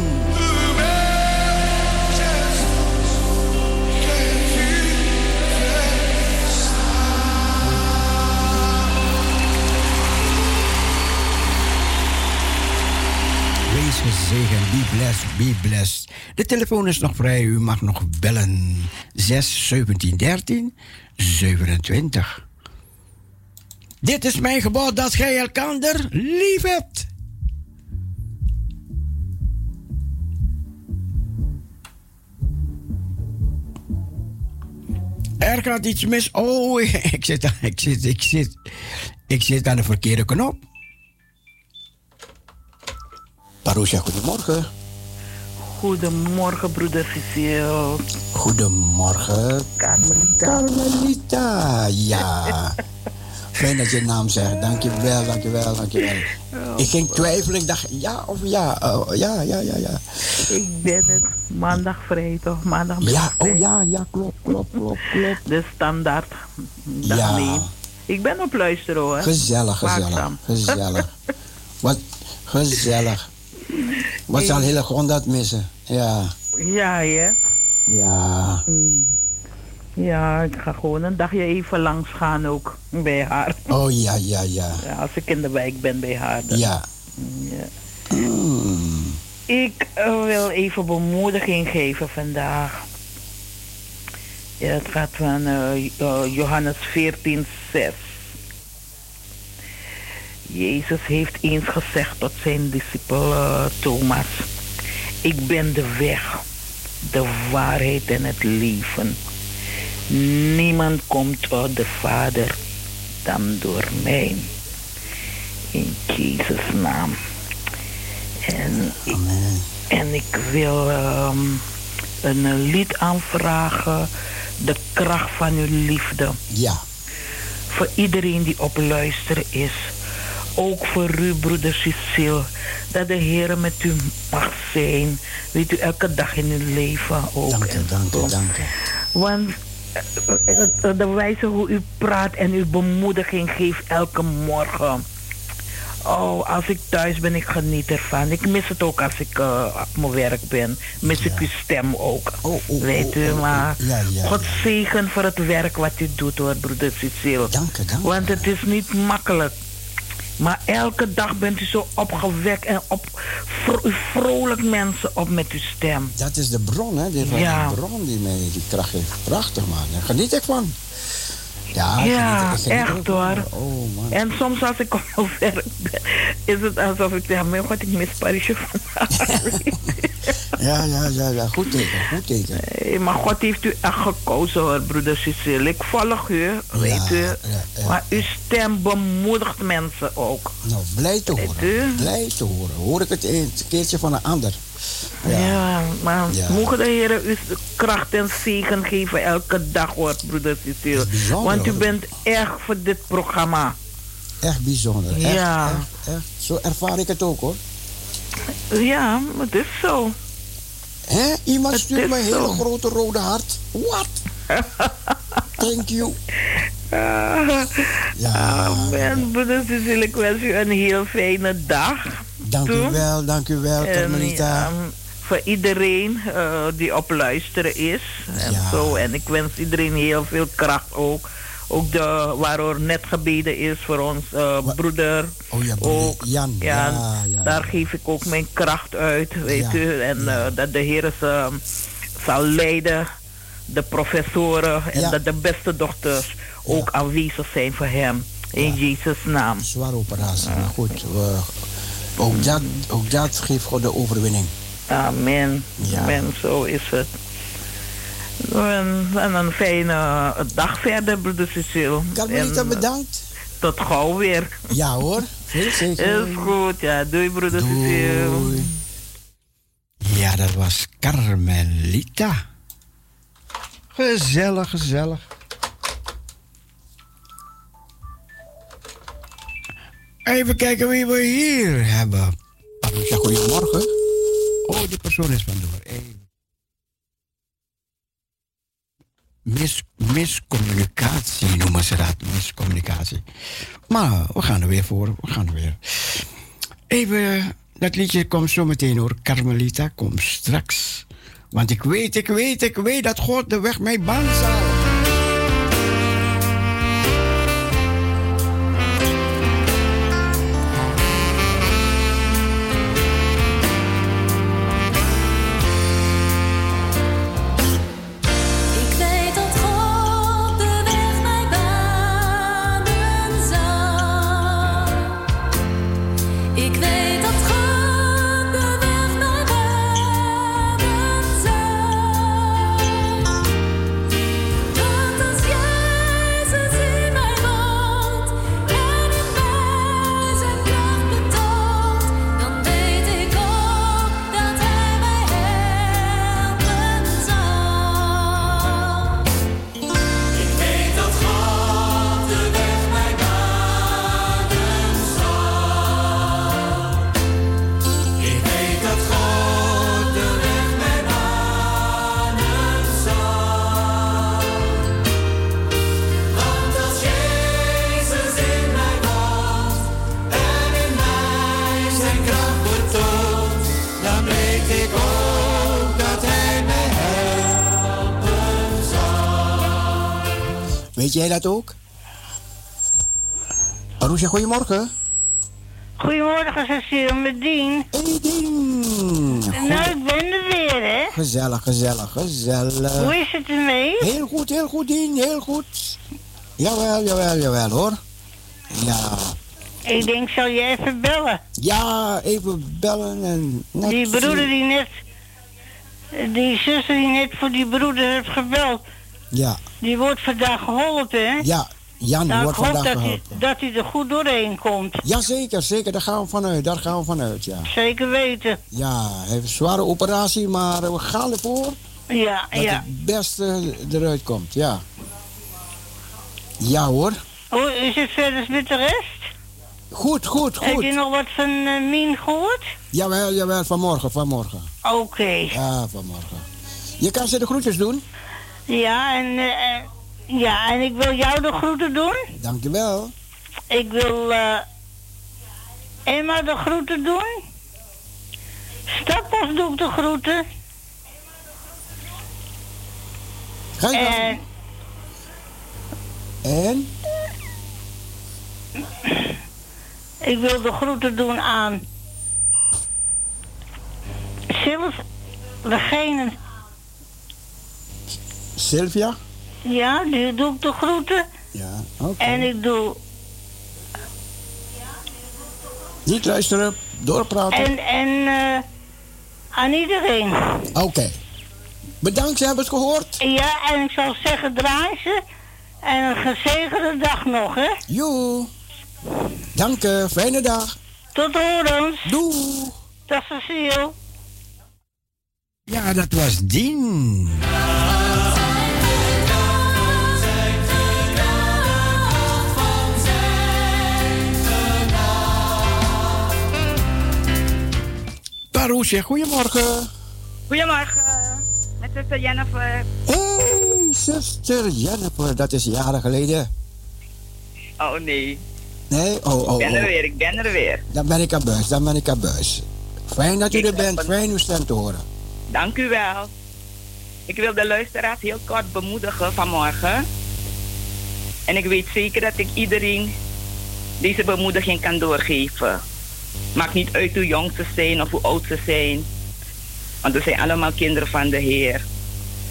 Wees gezegend, be blessed, be blessed. De telefoon is nog vrij, u mag nog bellen. 6 17 13 27. Dit is mijn gebod dat gij elkander lief hebt. Er gaat iets mis. Oh, ik zit, ik zit, ik zit, ik zit aan de verkeerde knop. Parousia, goedemorgen. Goedemorgen, broeder Cecile. Goedemorgen. Carmelita. Carmelita, ja. Fijn dat je naam zegt. Dankjewel, dankjewel, dankjewel. Ik ging twijfelen, ik dacht ja of ja. Oh, ja, ja, ja, ja. Ik ben het maandag vrij, toch? Maandag Ja, vrij. oh ja, ja, klopt, klopt, klopt, klopt. De standaard. Dag Ja. Ik ben op luisteren hoor. Gezellig, gezellig, gezellig. Wat gezellig. Wat zal hele grond dat missen? Ja, Ja, hè? ja. Mm. Ja, ik ga gewoon een dagje even langs gaan ook bij haar. Oh ja, ja, ja. Ja, als ik in de wijk ben bij haar. dan- Ja. Ja. Mm. Ik eh, wil even bemoediging geven vandaag. Ja, het gaat van eh, eh, Johannes 14, 6. Jezus heeft eens gezegd tot zijn discipel eh, Thomas: Ik ben de weg, de waarheid en het leven. Niemand komt tot de Vader dan door mij. In Jezus' naam. En, ik, en ik wil ehm, een lied aanvragen. De kracht van uw liefde. Ja. Voor iedereen die op luisteren is. Ook voor u, broeder Cecile. Dat de Heer met u mag zijn. Weet u, elke dag in uw leven ook. Dank u, dank u, dank u. Want eh, eh, eh, de wijze hoe u praat en uw bemoediging geeft elke morgen. Oh, als ik thuis ben, ik geniet ervan. Ik mis het ook als ik op mijn werk ben. Mis ik uw stem ook. Weet u, maar Ja, ja, God zegen voor het werk wat u doet hoor, broeder Cecile. Dank u, dank u. Want het is niet makkelijk. Maar elke dag bent u zo opgewekt en op, vrolijk mensen op met uw stem. Dat is de bron, hè? Die, Ja. de bron die mij die kracht heeft. Prachtig, man. Daar geniet ik van. Ja, echt hoor. Oh, man. En soms als ik op werk ben, is het alsof ik zeg, mijn god, ik mis Parisje vandaag. Ja, ja, ja, ja. Goed teken, goed teken. Nee, maar God heeft u echt gekozen hoor, broeder Cecile. Ik volg u, weet u. Maar uw stem bemoedigt mensen ook. Nou, blij te horen. Blij te horen. Hoor ik het een keertje van een ander. Ja, maar Ja. mogen de Heer u kracht en zegen geven elke dag hoor, broeder bijzonder, Want u bent echt voor dit programma. Echt bijzonder. Echt, Ja. echt, echt. Zo ervaar ik het ook, hoor. Ja, het is zo. Hè? Iemand stuurt me een hele grote rode hart. Wat? Thank you. Ja. Amen, broeder Cecile, ik wens u een heel fijne dag. Dank u wel, dank u wel, Carmelita. ja, voor iedereen eh, die op luisteren is. En, zo. en ik wens iedereen heel veel kracht ook. Ook de, waarover net gebeden is voor ons eh, broeder. Oh ja, broeder ook. Jan. Ja, Ja, ja. daar geef ik ook mijn kracht uit, weet Ja, u. En eh, dat de Heer ze zal leiden, de professoren en Ja. dat de beste dochters ook aanwezig zijn voor hem. In Jezus' naam. Zware operatie, maar goed. we- ook, dat, ook dat geeft God de overwinning. Amen. Ja. Amen, zo is het. En, en een fijne dag verder, broeder Cecile. Carmelita, bedankt. Tot gauw weer. Ja hoor, veel zeker. Is goed, ja. Doei, broeder Cecile. Ja, dat was Carmelita. Gezellig, gezellig. Even kijken wie we hier hebben. Ja, goedemorgen. Oh, die persoon is vandoor. Mis, miscommunicatie noemen ze dat. Miscommunicatie. Maar we gaan er weer voor. We gaan er weer. Even, dat liedje komt zo meteen hoor. Carmelita, kom straks. Want ik weet, ik weet, ik weet dat God de weg mij baan zal. Jij dat ook? Aroesja, goedemorgen. Goedemorgen, Cecile, met Dien. Hey, Dien. Nou, ik ben er weer, hè? Gezellig, gezellig, gezellig. Hoe is het ermee? Heel goed, heel goed, Dien, heel goed. Jawel, jawel, jawel hoor. Ja, Ik denk, zal je even bellen? ja, even bellen en... net- Die broeder die net... Die zuster die net voor die broeder heeft gebeld, Ja, die wordt vandaag geholpen, hè? ja, Jan Nou, wordt vandaag dat hij, geholpen. dat hij er goed doorheen komt. Jazeker, zeker. Daar gaan we vanuit. Daar gaan we vanuit, ja. Zeker weten. Ja, hij heeft een zware operatie, maar we gaan ervoor Ja, dat ja. het beste eruit komt, ja. Ja hoor. Hoe is het verder met de rest? Goed, goed, Heb goed. je nog wat van eh, Mien gehoord? Jawel, jawel, vanmorgen, vanmorgen. Oké. Ja, vanmorgen. Je kan ze de groetjes doen. Ja, en, eh, eh, ja, en ik wil jou de groeten doen. Dankjewel. Ik wil eh, Emma de groeten doen. Stappels doe ik de groeten. Ga je. En En? ik wil de groeten doen aan Silv, degene, Sylvia? ja, die doe ik de groeten. Ja, oké. En ik doe, Niet luisteren, doorpraten. en, en eh, aan iedereen. Oké. Bedankt, ze hebben het gehoord. Ja, en ik zou zeggen, draai ze. En een gezegende dag nog, hè? Joe. Dank je, fijne dag. Tot horens. Doei. Dag Cecile. Ja, dat was Dien. Paroesje, goedemorgen. Goedemorgen, met zuster Jennifer. Hey, zuster Jennifer, dat is jaren geleden. Oh nee, Nee? Oh, ik oh, ben er oh. weer, ik ben er weer. Dan ben ik aan buis, dan ben ik aan buis. Fijn dat u Ik er ben bent, fijn uw stem te horen. Dank u wel. Ik wil de luisteraars heel kort bemoedigen vanmorgen. En ik weet zeker dat ik iedereen deze bemoediging kan doorgeven. Maakt niet uit hoe jong ze zijn of hoe oud ze zijn. Want we zijn allemaal kinderen van de Heer.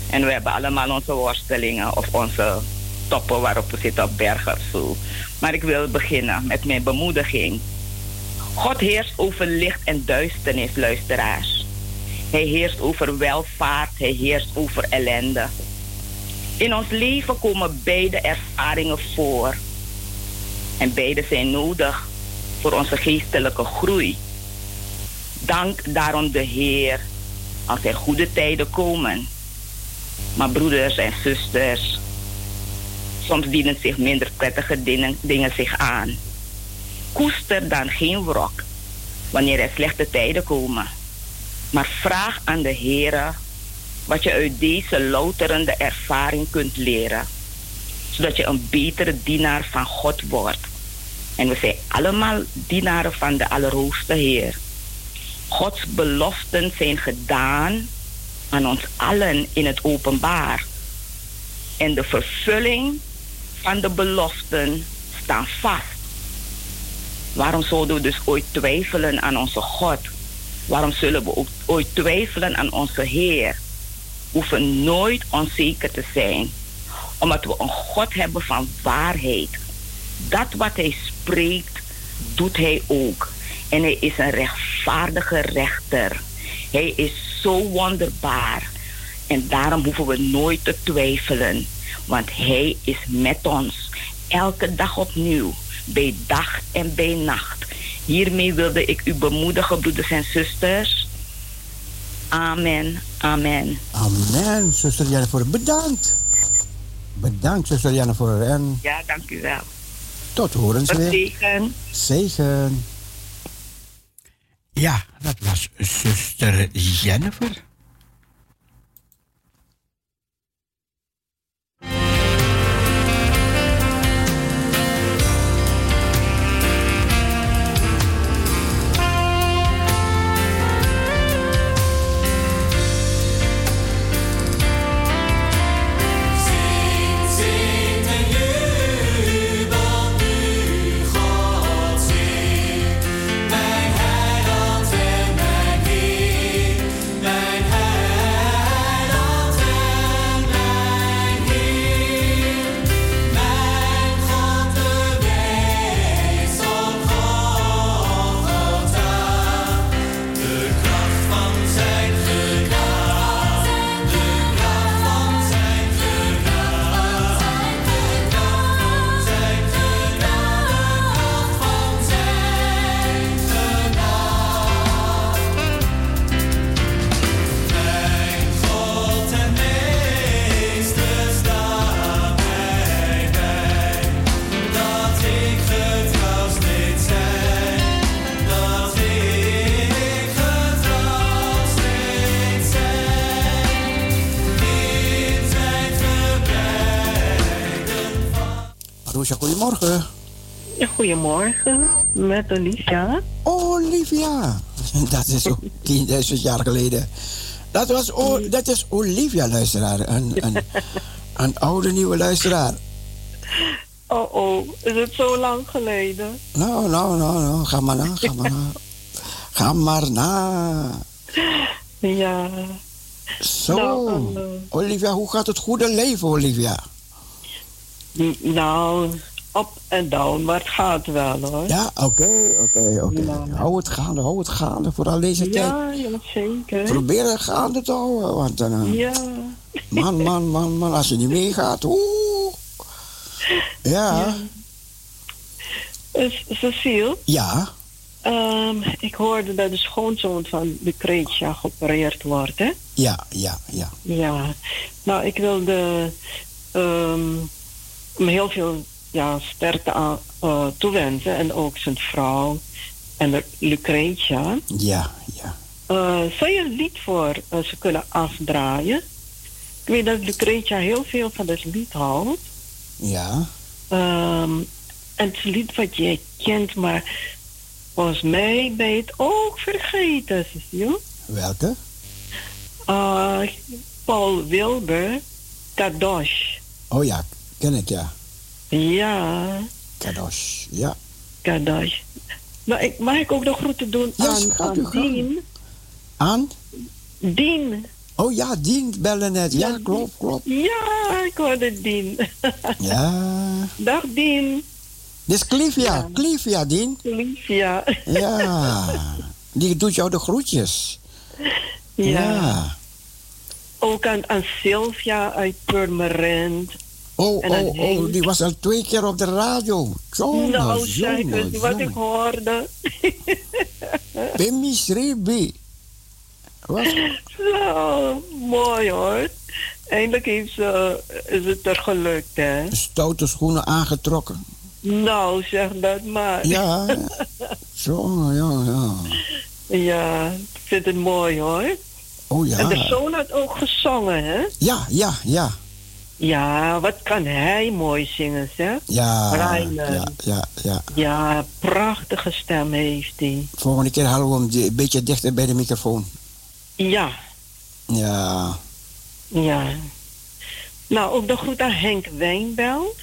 En we hebben allemaal onze worstelingen of onze toppen waarop we zitten op bergen of zo. Maar ik wil beginnen met mijn bemoediging. God heerst over licht en duisternis, luisteraars. Hij heerst over welvaart, hij heerst over ellende. In ons leven komen beide ervaringen voor. En beide zijn nodig voor onze geestelijke groei. Dank daarom de Heer als er goede tijden komen. Maar broeders en zusters, soms dienen zich minder prettige dingen, dingen zich aan. Koester dan geen wrok wanneer er slechte tijden komen. Maar vraag aan de Heer wat je uit deze louterende ervaring kunt leren, zodat je een betere dienaar van God wordt. En we zijn allemaal dienaren van de Allerhoogste Heer. Gods beloften zijn gedaan aan ons allen in het openbaar. En de vervulling van de beloften staan vast. Waarom zouden we dus ooit twijfelen aan onze God? Waarom zullen we ook ooit twijfelen aan onze Heer? We hoeven nooit onzeker te zijn, omdat we een God hebben van waarheid. Dat wat Hij spreekt, doet Hij ook. En Hij is een rechtvaardige rechter. Hij is zo wonderbaar. En daarom hoeven we nooit te twijfelen, want Hij is met ons. Elke dag opnieuw, bij dag en bij nacht. Hiermee wilde ik u bemoedigen, broeders en zusters. Amen, amen. Amen, zuster Jennifer. Bedankt. Bedankt, zuster Jennifer. En Ja, dank u wel. Tot horens Tot weer. zegen. Zegen. Ja, dat was zuster Jennifer. Goedemorgen, met Olivia. Olivia. Dat is zo 10.000 jaar geleden. Dat, was, O- dat is Olivia, luisteraar. Een, een, een oude nieuwe luisteraar. Oh oh, is het zo lang geleden? Nou, nou, nou, nou. Ga maar na, ga maar na. Ga maar na. Ja. Zo. Nou, eh, Olivia, hoe gaat het goede leven, Olivia? Nou, up en down, maar het gaat wel hoor. Ja, oké, oké, oké. Hou het gaande, hou het gaande. Vooral deze tijd. Ja, ja, zeker. Probeer het gaande te houden. Want eh, Ja. man, man, man, man, als je niet meegaat. Oeh. Ja. Dus, Cecile, Ja. ehm, ik hoorde dat de schoonzoon van Lucretia geopereerd wordt, hè? Ja, ja, ja. Ja. Nou, ik wilde ehm, hem heel veel ja, sterkte aan, eh, toewensen. En ook zijn vrouw en Lucretia. Ja, ja. Eh, zou je een lied voor eh, ze kunnen afdraaien? Ik weet dat Lucretia heel veel van het lied houdt. Ja. Ehm, en het lied wat jij kent, maar volgens mij ben je het ook vergeten, Cecile. Welke? Uh, Paul Wilber, Kadosh. Oh ja, ken ik, ja. Ja, Kadosh, ja. Kadosh. Nou, ik, mag ik ook de groeten doen Ja, aan, aan. Dien? Aan? Dien. Oh ja, Dien bellen net. Ja, klopt, klopt. Ja, ik hoorde Dien. Ja. Dag Dien. Dit is Clivia. Clivia, Dien. Clivia. Ja. Die doet jou de groetjes. Ja. Ook aan, aan Sylvia uit Purmerend. Oh, oh, Henk. oh, die was al twee keer op de radio. Jongen, nou, zeg jongen, eens wat ik hoorde. Pimmi Sribi. Wat? Zo, mooi hoor. Eindelijk ze, is het er gelukt, hè? Stoute schoenen aangetrokken. Nou, zeg dat maar. Ja. Zo, ja, ja. Ja, ik vind het mooi hoor. Oh ja. En de zoon had ook gezongen, hè? Ja, ja, ja. Ja, wat kan hij mooi zingen, zeg? Ja, Reiner. ja, ja, ja. Ja, prachtige stem heeft hij. Volgende keer halen we hem een beetje dichter bij de microfoon. Ja, Ja. ja. Nou, ook de groet aan Henk Wijnbelt.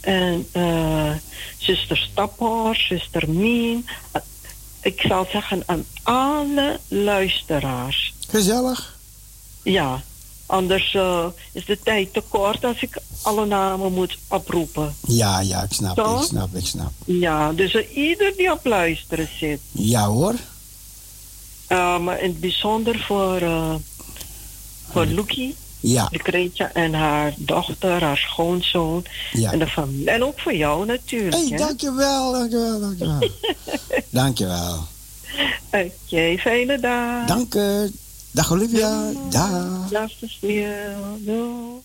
En eh zuster Staphorst, zuster Mien. Ik zou zeggen aan alle luisteraars. Gezellig. Ja, anders eh, is de tijd te kort als ik alle namen moet oproepen. Ja, ja, ik snap, Zo? ik snap, ik snap. Ja, dus eh, ieder die op luisteren zit. Ja hoor. Uh, maar in het bijzonder voor, eh voor Loekie, Ja. Lucretia en haar dochter, haar schoonzoon. Ja. En, de familie. en ook voor jou natuurlijk. Hé, hè? dankjewel, dankjewel, dankjewel. dankjewel. Oké, fijne dag. Dank je. Dag Olivia. Dag. Dag Cecile. Doei.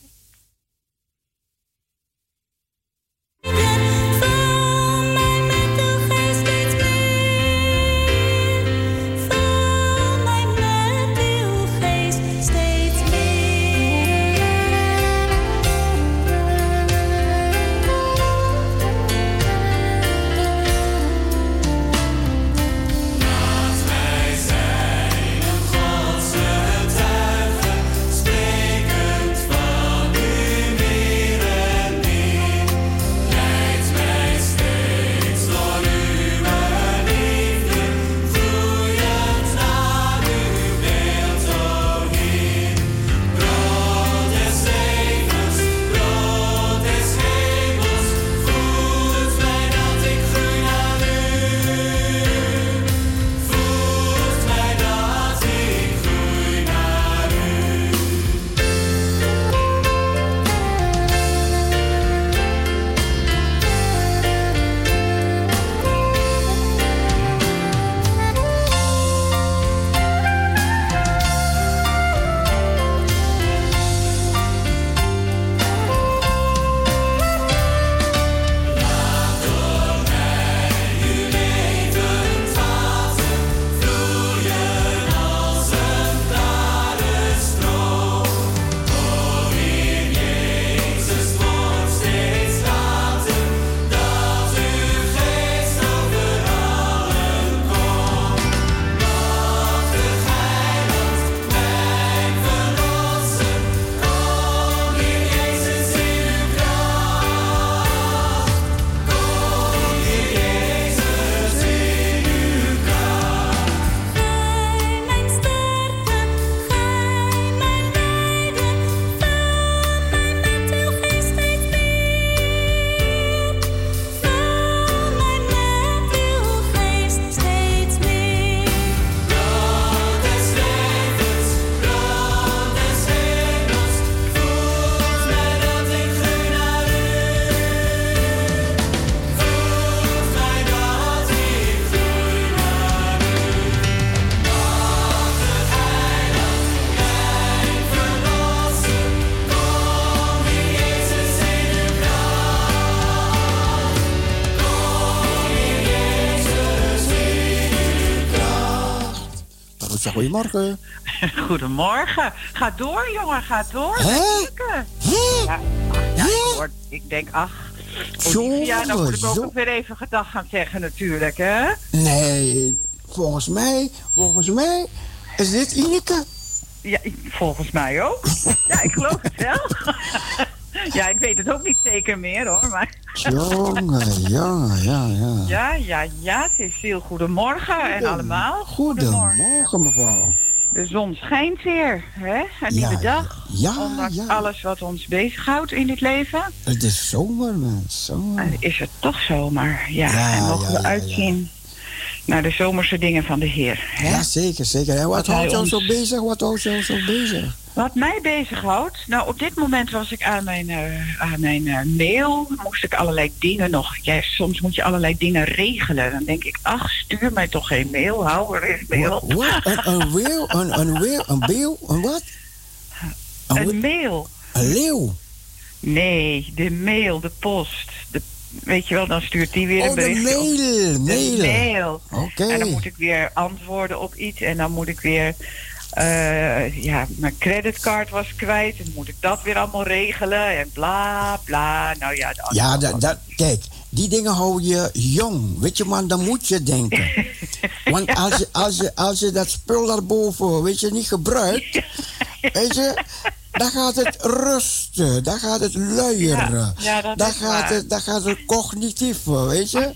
Goedemorgen. Goedemorgen. Ga door, jongen, ga door. Hè? Ja, ja, ik, denk, ach, Olivia, dan moet ik ook weer even gedag gaan zeggen natuurlijk, hè? Nee, volgens mij, volgens mij is dit Ineke. Ja, volgens mij ook. ja, ik geloof het wel. ja, ik weet het ook niet zeker meer, hoor. Maar... Jongen, jongen, ja, ja. Ja, ja, ja, Cecile, goedemorgen en allemaal. Goedemorgen, mevrouw. De zon schijnt weer, hè? Een Ja, nieuwe dag. ja, Ondanks ja. alles wat ons bezighoudt in dit leven. Het is zomer, man. Zomer. Is het toch zomaar, ja. En mogen we ja, uitzien naar de zomerse dingen van de Heer. Hè? Ja, zeker, zeker. En wat houdt jou ons- zo bezig? Wat houdt jou zo bezig? Wat mij bezighoudt, nou op dit moment was ik aan mijn, eh, aan mijn eh, mail, moest ik allerlei dingen nog, ja, soms moet je allerlei dingen regelen. Dan denk ik, ach, stuur mij toch geen mail, hou er eens. Wat? Een, leeuw? Een, een? Een? Een wat? Een mail. Een leeuw? Nee, de mail, de post. Weet je wel, dan stuurt die weer een Oh, de mail, De mail. Oké. En dan moet ik weer antwoorden op iets. En dan moet ik weer... eh, ja, mijn creditcard was kwijt. En moet ik dat weer allemaal regelen. En bla, bla. Nou ja, Ja, dat, dat, kijk, die dingen hou je jong. Weet je, man, dan moet je denken. Want als je, als je, als je dat spul daarboven, weet je, niet gebruikt, weet je, dan gaat het rusten, dan gaat het luieren, Ja, dan, gaat het, dan gaat het cognitief, weet je.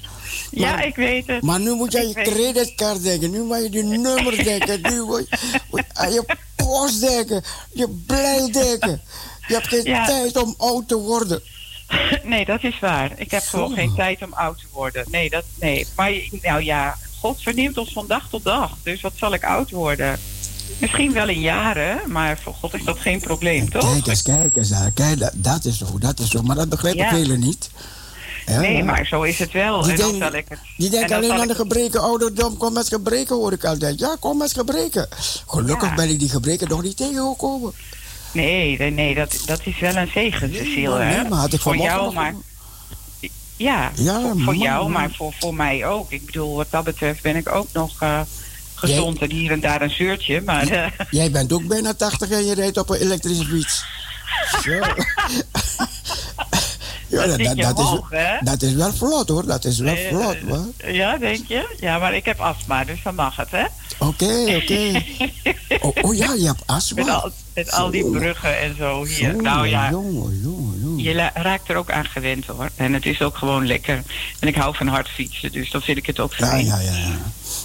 Ja, ik weet het. Maar nu moet je aan je creditcard denken, nu moet je die nummer denken, nu moet je moet je aan je post denken, je blij denken. Je hebt geen Ja. tijd om oud te worden. Nee, dat is waar. Ik heb gewoon geen tijd om oud te worden. Nee, dat, nee. Maar nou ja, God vernieuwt ons van dag tot dag. Dus wat zal ik oud worden? Misschien wel in jaren, maar voor God is dat geen probleem, toch? Kijk eens, kijk eens. daar. Kijk, dat, dat is zo, dat is zo. Maar dat begrijpen Ja. velen niet. Ja. Nee, maar zo is het wel. Die en denken- zal ik het. Die en denken dan alleen aan de gebreken ouderdom. Kom met gebreken, hoor ik altijd. Ja, kom met gebreken. Gelukkig Ja. ben ik die gebreken nog niet tegengekomen. Nee, nee, nee dat, dat is wel een zegen, Cecile. nee, maar had ik voor jou, maar. Ja, Ja, voor, voor man, jou, man. maar voor, voor mij ook. Ik bedoel, wat dat betreft ben ik ook nog eh, gezond en hier en daar een zeurtje. Maar eh, Jij bent ook bijna 80 en je rijdt op een elektrische fiets. Zo. ja, Dat dat, is, omhoog, dat is wel vlot hoor, dat is wel Eh, vlot hoor. ja, denk je? Ja, maar ik heb astma, dus dan mag het, hè? Oké, oké. Oh, oh ja, je hebt astma. Met al, met al die bruggen en zo hier. Nou ja, jongen, jongen, jongen. je raakt er ook aan gewend hoor. En het is ook gewoon lekker. En ik hou van hard fietsen, dus dan vind ik het ook Ja, fijn. ja, ja. ja.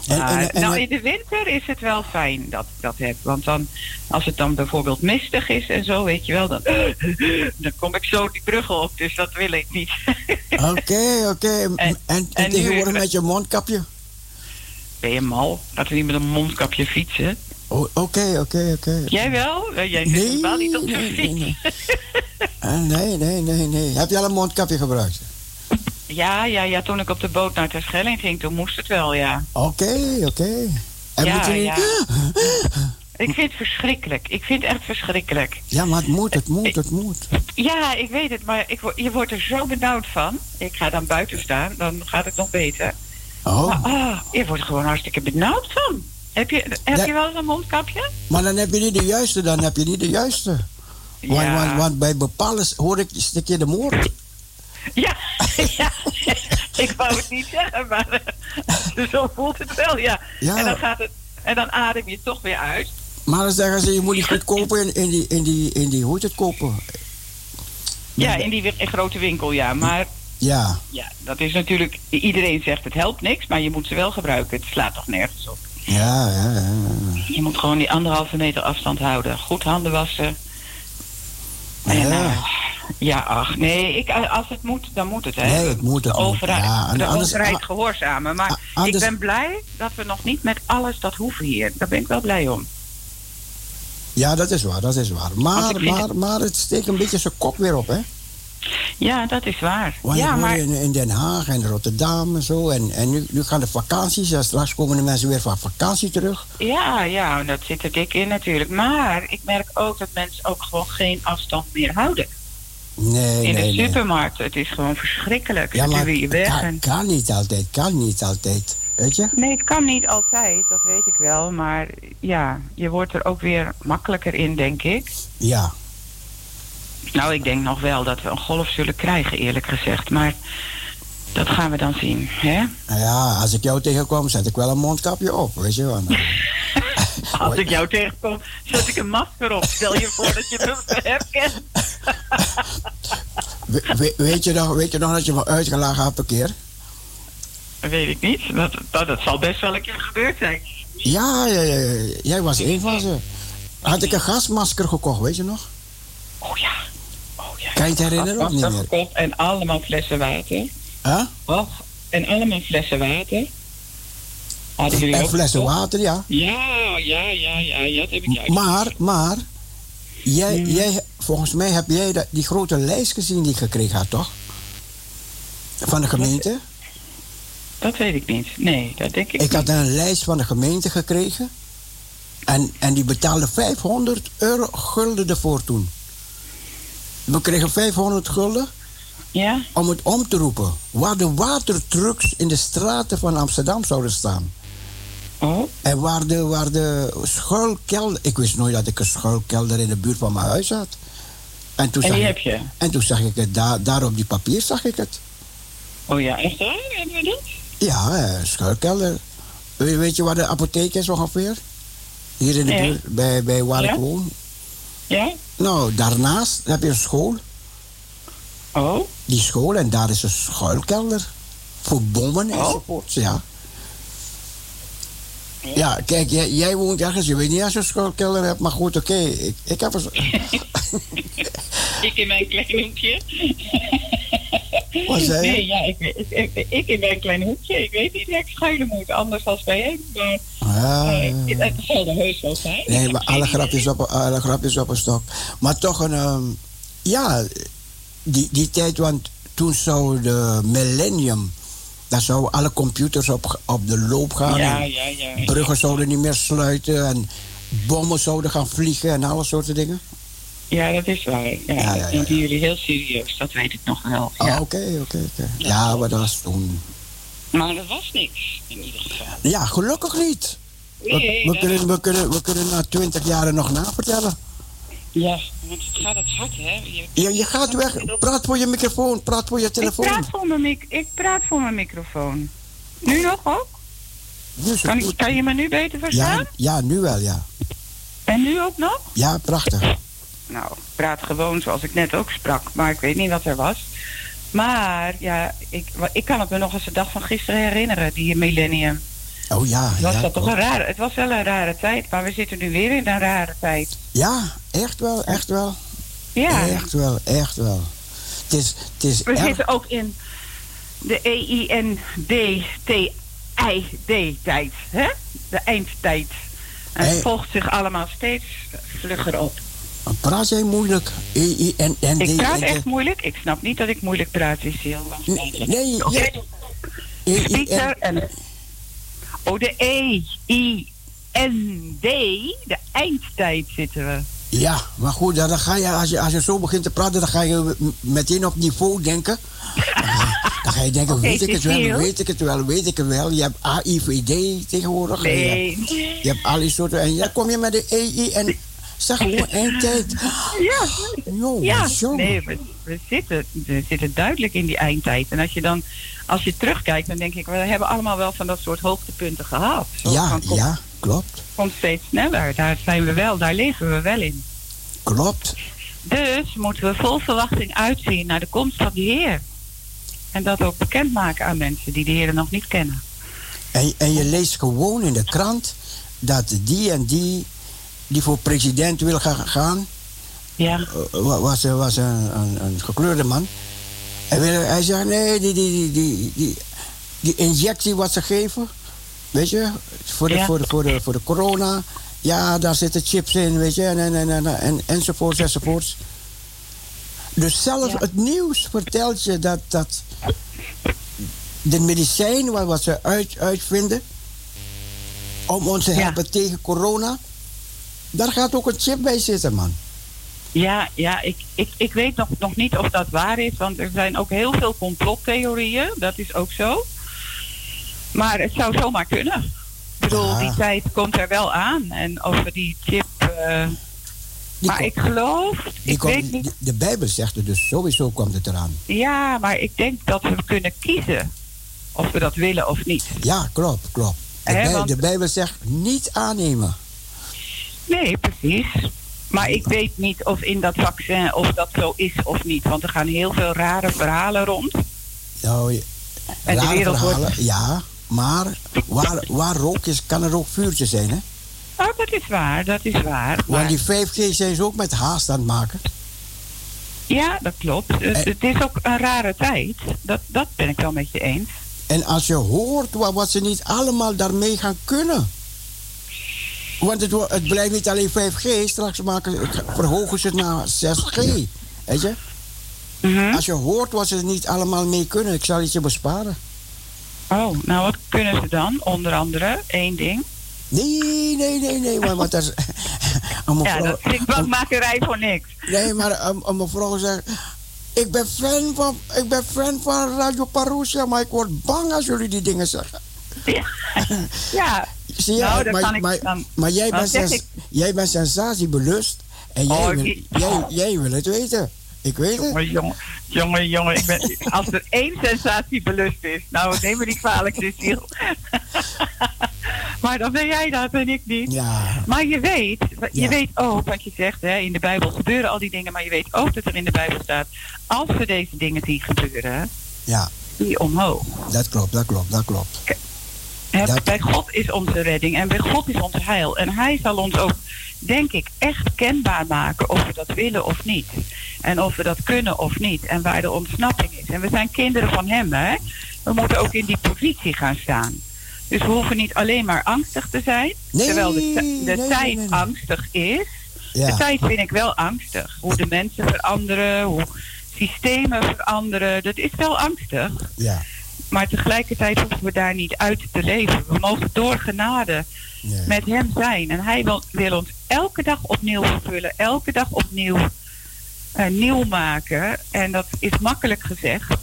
En, Maar, en, en, nou, in de winter is het wel fijn dat ik dat heb. Want dan, als het dan bijvoorbeeld mistig is en zo, weet je wel, dan, dan kom ik zo die brug op. Dus dat wil ik niet. Oké, oké. En, en, en tegenwoordig met je mondkapje? Ben je mal? Laten we niet met een mondkapje fietsen. Oh, Oké, oké, oké. Jij wel? Eh, Jij zit Nee, helemaal niet op de fiets. nee, nee. Ah, nee, nee, nee, nee. Heb je al een mondkapje gebruikt? Ja, ja, ja, toen ik op de boot naar Terschelling ging, toen moest het wel, ja. Oké, oké. En Ja, moet je niet... ja. Ik vind het verschrikkelijk. Ik vind het echt verschrikkelijk. Ja, maar het moet, het moet, het moet. Ja, ik weet het, maar ik, word- je wordt er zo benauwd van. Ik ga dan buiten staan, dan gaat het nog beter. Oh, Maar ah, je wordt er gewoon hartstikke benauwd van. Heb je, heb je wel een mondkapje? maar dan heb je niet de juiste, dan heb je niet de juiste. Want, Ja. want, want bij bepaalde hoor ik een stukje de moord. Ja, ja. Ik wou het niet zeggen, maar eh, zo voelt het wel, ja. Ja. En, dan gaat het, en dan adem je toch weer uit. Maar dan zeggen ze, je moet die goed kopen in, in, die, in, die, in die, hoe het kopen? Ja, in die grote winkel, ja. Maar Ja, ja, dat is natuurlijk... Iedereen zegt het helpt niks, maar je moet ze wel gebruiken. Het slaat toch nergens op. ja, ja, ja. Je moet gewoon die anderhalve meter afstand houden. Goed handen wassen. En, Ja. eh, ja, ach, nee, ik, als het moet, dan moet het. Hè. Nee, het moet, het de moet. overheid, Ja, de anders- overheid gehoorzamen. Maar anders- ik ben blij dat we nog niet met alles dat hoeven hier. Daar ben ik wel blij om. Ja, dat is waar, dat is waar. Maar, ik vind maar, maar het steekt een beetje zijn kop weer op, hè? Ja, dat is waar. Want ja, maar in, in Den Haag en Rotterdam en zo. En, en nu, nu gaan de vakanties. En straks komen de mensen weer van vakantie terug. ja, ja, dat zit er dik in natuurlijk. Maar ik merk ook dat mensen ook gewoon geen afstand meer houden. Nee, in nee, de nee. supermarkt, het is gewoon verschrikkelijk. Ja, maar je weg. kan, kan niet altijd, kan niet altijd. Weet je? Nee, het kan niet altijd, dat weet ik wel. Maar ja, je wordt er ook weer makkelijker in, denk ik. Ja. Nou, ik denk nog wel dat we een golf zullen krijgen, eerlijk gezegd. Maar dat gaan we dan zien, hè? Nou ja, als ik jou tegenkom, zet ik wel een mondkapje op, weet je wel. Als ik jou tegenkom, zet ik een masker op. Stel je voor dat je me herkent. We- we- weet, je nog, weet je nog dat je me uitgelachen hebt een keer? Weet ik niet. Dat, dat, dat zal best wel een keer gebeurd zijn. Ja, ja, ja, ja. jij was een van ze. Had ik een gasmasker gekocht, weet je nog? Oh ja. Kan je het herinneren of niet meer? Gekocht en allemaal flessen water. Huh? Och, en allemaal flessen water. Hadden jullie En ook flessen gekocht? water, ja. Ja, ja, ja, ja, ja, dat heb ik juist. Maar, maar, jij, jij, volgens mij heb jij dat, die grote lijst gezien die ik gekregen had, toch? Van de gemeente? Dat weet ik niet. Nee, dat denk ik Ik had een lijst van de gemeente gekregen. En, en die betaalde 500 euro gulden ervoor toen. We kregen 500 gulden Ja? om het om te roepen. Waar de watertrucks in de straten van Amsterdam zouden staan. Oh. En waar de, waar de schuilkelder... Ik wist nooit dat ik een schuilkelder in de buurt van mijn huis had. En toen, En zag ik, je? En toen zag ik het, daar, daar op die papier zag ik het. Oh ja, echt waar? Hebben we dat? Ja, eh, schuilkelder. We- Weet je waar de apotheek is ongeveer? Hier in de buurt, bij, bij waar Ja? ik woon. Ja? Nou, daarnaast heb je een school. Oh? Die school en daar is een schuilkelder. Voor bommen Oh. enzovoorts, ja. Ja, kijk, jij, jij woont ergens, je weet niet als je een schuilkelder hebt, maar goed, oké. Ik, ik heb een... Ik in mijn klein hoekje. Wat zei je? Nee, ja, ik, ik, ik, in mijn klein hoekje. Ik weet niet waar ik schuilen moet, anders als bij hem. Maar eh, het zal er heus wel zijn. Nee, maar alle grapjes op, alle grapjes op een stok. Maar toch een... ehm, ja, die, die tijd, want toen zou de millennium... Daar zouden alle computers op, op de loop gaan. Ja, ja, ja. Bruggen zouden niet meer sluiten. En bommen zouden gaan vliegen en alle soorten dingen. Ja, dat is waar. Ja, dat nemen jullie heel serieus, dat weet ik nog wel. Ah, Ja. Oké, oké, oké. Ja, maar dat was toen... Maar er was niks, in ieder geval. Ja, gelukkig niet. We, Nee, we dat- kunnen, we, kunnen, we kunnen na twintig jaar nog navertellen. Ja, want het gaat het hard, hè? Je, Je, je gaat weg. Praat voor je microfoon. Praat voor je ik, telefoon. praat voor mijn mic ik praat voor mijn microfoon. Nu nog ook? Nu Kan, ik- kan je me nu beter verstaan? Ja, ja, nu wel, ja. En nu ook nog? Ja, prachtig. Nou, ik praat gewoon zoals ik net ook sprak, maar ik weet niet wat er was. Maar ja, ik, ik kan het me nog eens de dag van gisteren herinneren, die millennium. Oh ja, Was ja. dat toch een rare, het was wel een rare tijd, maar we zitten nu weer in een rare tijd. Ja, echt wel, echt wel. Ja. Echt wel, echt wel. Het is, het is We erg... zitten ook in de E EIND-TID-tijd, hè? De eindtijd. En het volgt zich allemaal steeds vlugger op. Praat jij moeilijk? E, I, N, N, D, Ik praat echt moeilijk. Ik snap niet dat ik moeilijk praat, is heel lastig. Nee, Oké. ja. E, I, N. En... Oh, de E, I, N, D, de eindtijd zitten we. Ja, maar goed, dan ga je, als, je, als je zo begint te praten, dan ga je meteen op niveau denken. Dan ga je, denken, weet ik het wel, weet ik het wel, weet ik het wel. Je hebt AIVD tegenwoordig. en Je Nee. hebt, je hebt al die soorten. En dan kom je met de EI en zeg gewoon eindtijd. Ja, ja. nee, we, we, zitten, we zitten duidelijk in die eindtijd. En als je dan, als je terugkijkt, dan denk ik, we hebben allemaal wel van dat soort hoogtepunten gehad. Zo Ja, komt, ja, klopt. komt steeds sneller. Daar zijn we wel, daar leven we wel in. Klopt. Dus moeten we vol verwachting uitzien naar de komst van de Heer. En dat ook bekendmaken aan mensen die de Heer nog niet kennen. En, en je leest gewoon in de krant dat die en die, die voor president wil gaan, Ja. eh, wa- was, was een, een, een gekleurde man. Hij, wil, hij zegt, nee, die, die, die, die, die, die injectie wat ze geven, weet je, voor de, Ja. voor de, voor de, voor de corona, ja, daar zitten chips in, weet je, en, en, en, en, en enzovoorts, enzovoorts. Dus zelfs Ja. het nieuws vertelt je dat, dat de medicijn wat, wat ze uit, uitvinden om ons te Ja. helpen tegen corona, daar gaat ook een chip bij zitten, man. Ja, ja ik, ik, ik weet nog, nog niet of dat waar is, want er zijn ook heel veel complottheorieën, dat is ook zo. Maar het zou zomaar kunnen. Ik bedoel, die tijd komt er wel aan. En of we die chip... eh, maar ik geloof... Ik weet niet... de, Bijbel zegt het dus, sowieso komt het eraan. Ja, maar ik denk dat we kunnen kiezen of we dat willen of niet. Ja, klopt, klopt. De, Hè, Bij- want- de Bijbel zegt niet aannemen. Nee, precies. Maar ik weet niet of in dat vaccin of dat zo is of niet. Want er gaan heel veel rare verhalen rond. Nou, En de rare wordt- verhalen, ja. Maar waar, waar rook is, kan er ook vuurtje zijn, hè? Oh, dat is waar, dat is waar. Want Maar, die 5G zijn ze ook met haast aan het maken. ja, dat klopt. Het, het is ook een rare tijd. Dat, dat ben ik wel met je eens. En als je hoort wat, wat ze niet allemaal daarmee gaan kunnen. Want het, het blijft niet alleen 5G, straks maken, verhogen ze het naar 6G. Weet je? Mhm. Als je hoort wat ze er niet allemaal mee kunnen, ik zal het je besparen. Oh, nou wat kunnen ze dan? Onder andere, één ding. Nee, nee, nee, nee. Maar, dat is, Ja, dat vind ik bankmakerij voor niks. Nee, maar een, een mevrouw zegt... Ik ben, fan van, ik ben fan van Radio Parousia, maar ik word bang als jullie die dingen zeggen. Ja, Zie je? nou, dat maar, kan ik maar, dan. maar jij, bent sens- ik- jij bent sensatiebelust en jij, Oh, wil, ik- jij, jij wil het weten. Ik weet het. Jongen, jongen, jongen. Ik ben, als er één sensatie belust is, nou neem me niet kwalijk, Cecile. maar dan ben jij dat en ik niet. Ja. Maar je weet, je Ja. weet ook wat je zegt, hè, in de Bijbel gebeuren al die dingen, maar je weet ook dat er in de Bijbel staat, als we deze dingen zien gebeuren, Ja, die omhoog. dat klopt, dat klopt, dat klopt. Dat- Bij God is onze redding en bij God is ons heil. En Hij zal ons ook, denk ik, echt kenbaar maken of we dat willen of niet. En of we dat kunnen of niet. En waar de ontsnapping is. En we zijn kinderen van Hem, hè. We moeten ook in die positie gaan staan. Dus we hoeven niet alleen maar angstig te zijn. Nee, terwijl de, de nee, tijd nee. angstig is. Ja. De tijd vind ik wel angstig. Hoe de mensen veranderen, hoe systemen veranderen. Dat is wel angstig. Ja. Maar tegelijkertijd hoeven we daar niet uit te leven. We mogen door genade met hem zijn. En hij wil, wil ons elke dag opnieuw vervullen. Elke dag opnieuw eh, nieuw maken. En dat is makkelijk gezegd.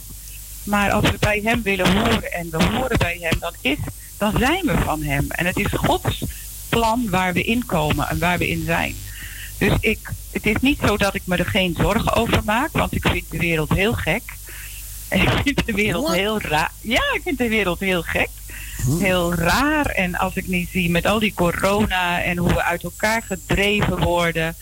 Maar als we bij hem willen horen en we horen bij hem, dan, is, dan zijn we van hem. En het is Gods plan waar we in komen en waar we in zijn. Dus ik, het is niet zo dat ik me er geen zorgen over maak, want ik vind de wereld heel gek. En ik vind de wereld heel raar. Ja, ik vind de wereld heel gek. Heel raar. En als ik niet zie met al die corona en hoe we uit elkaar gedreven worden.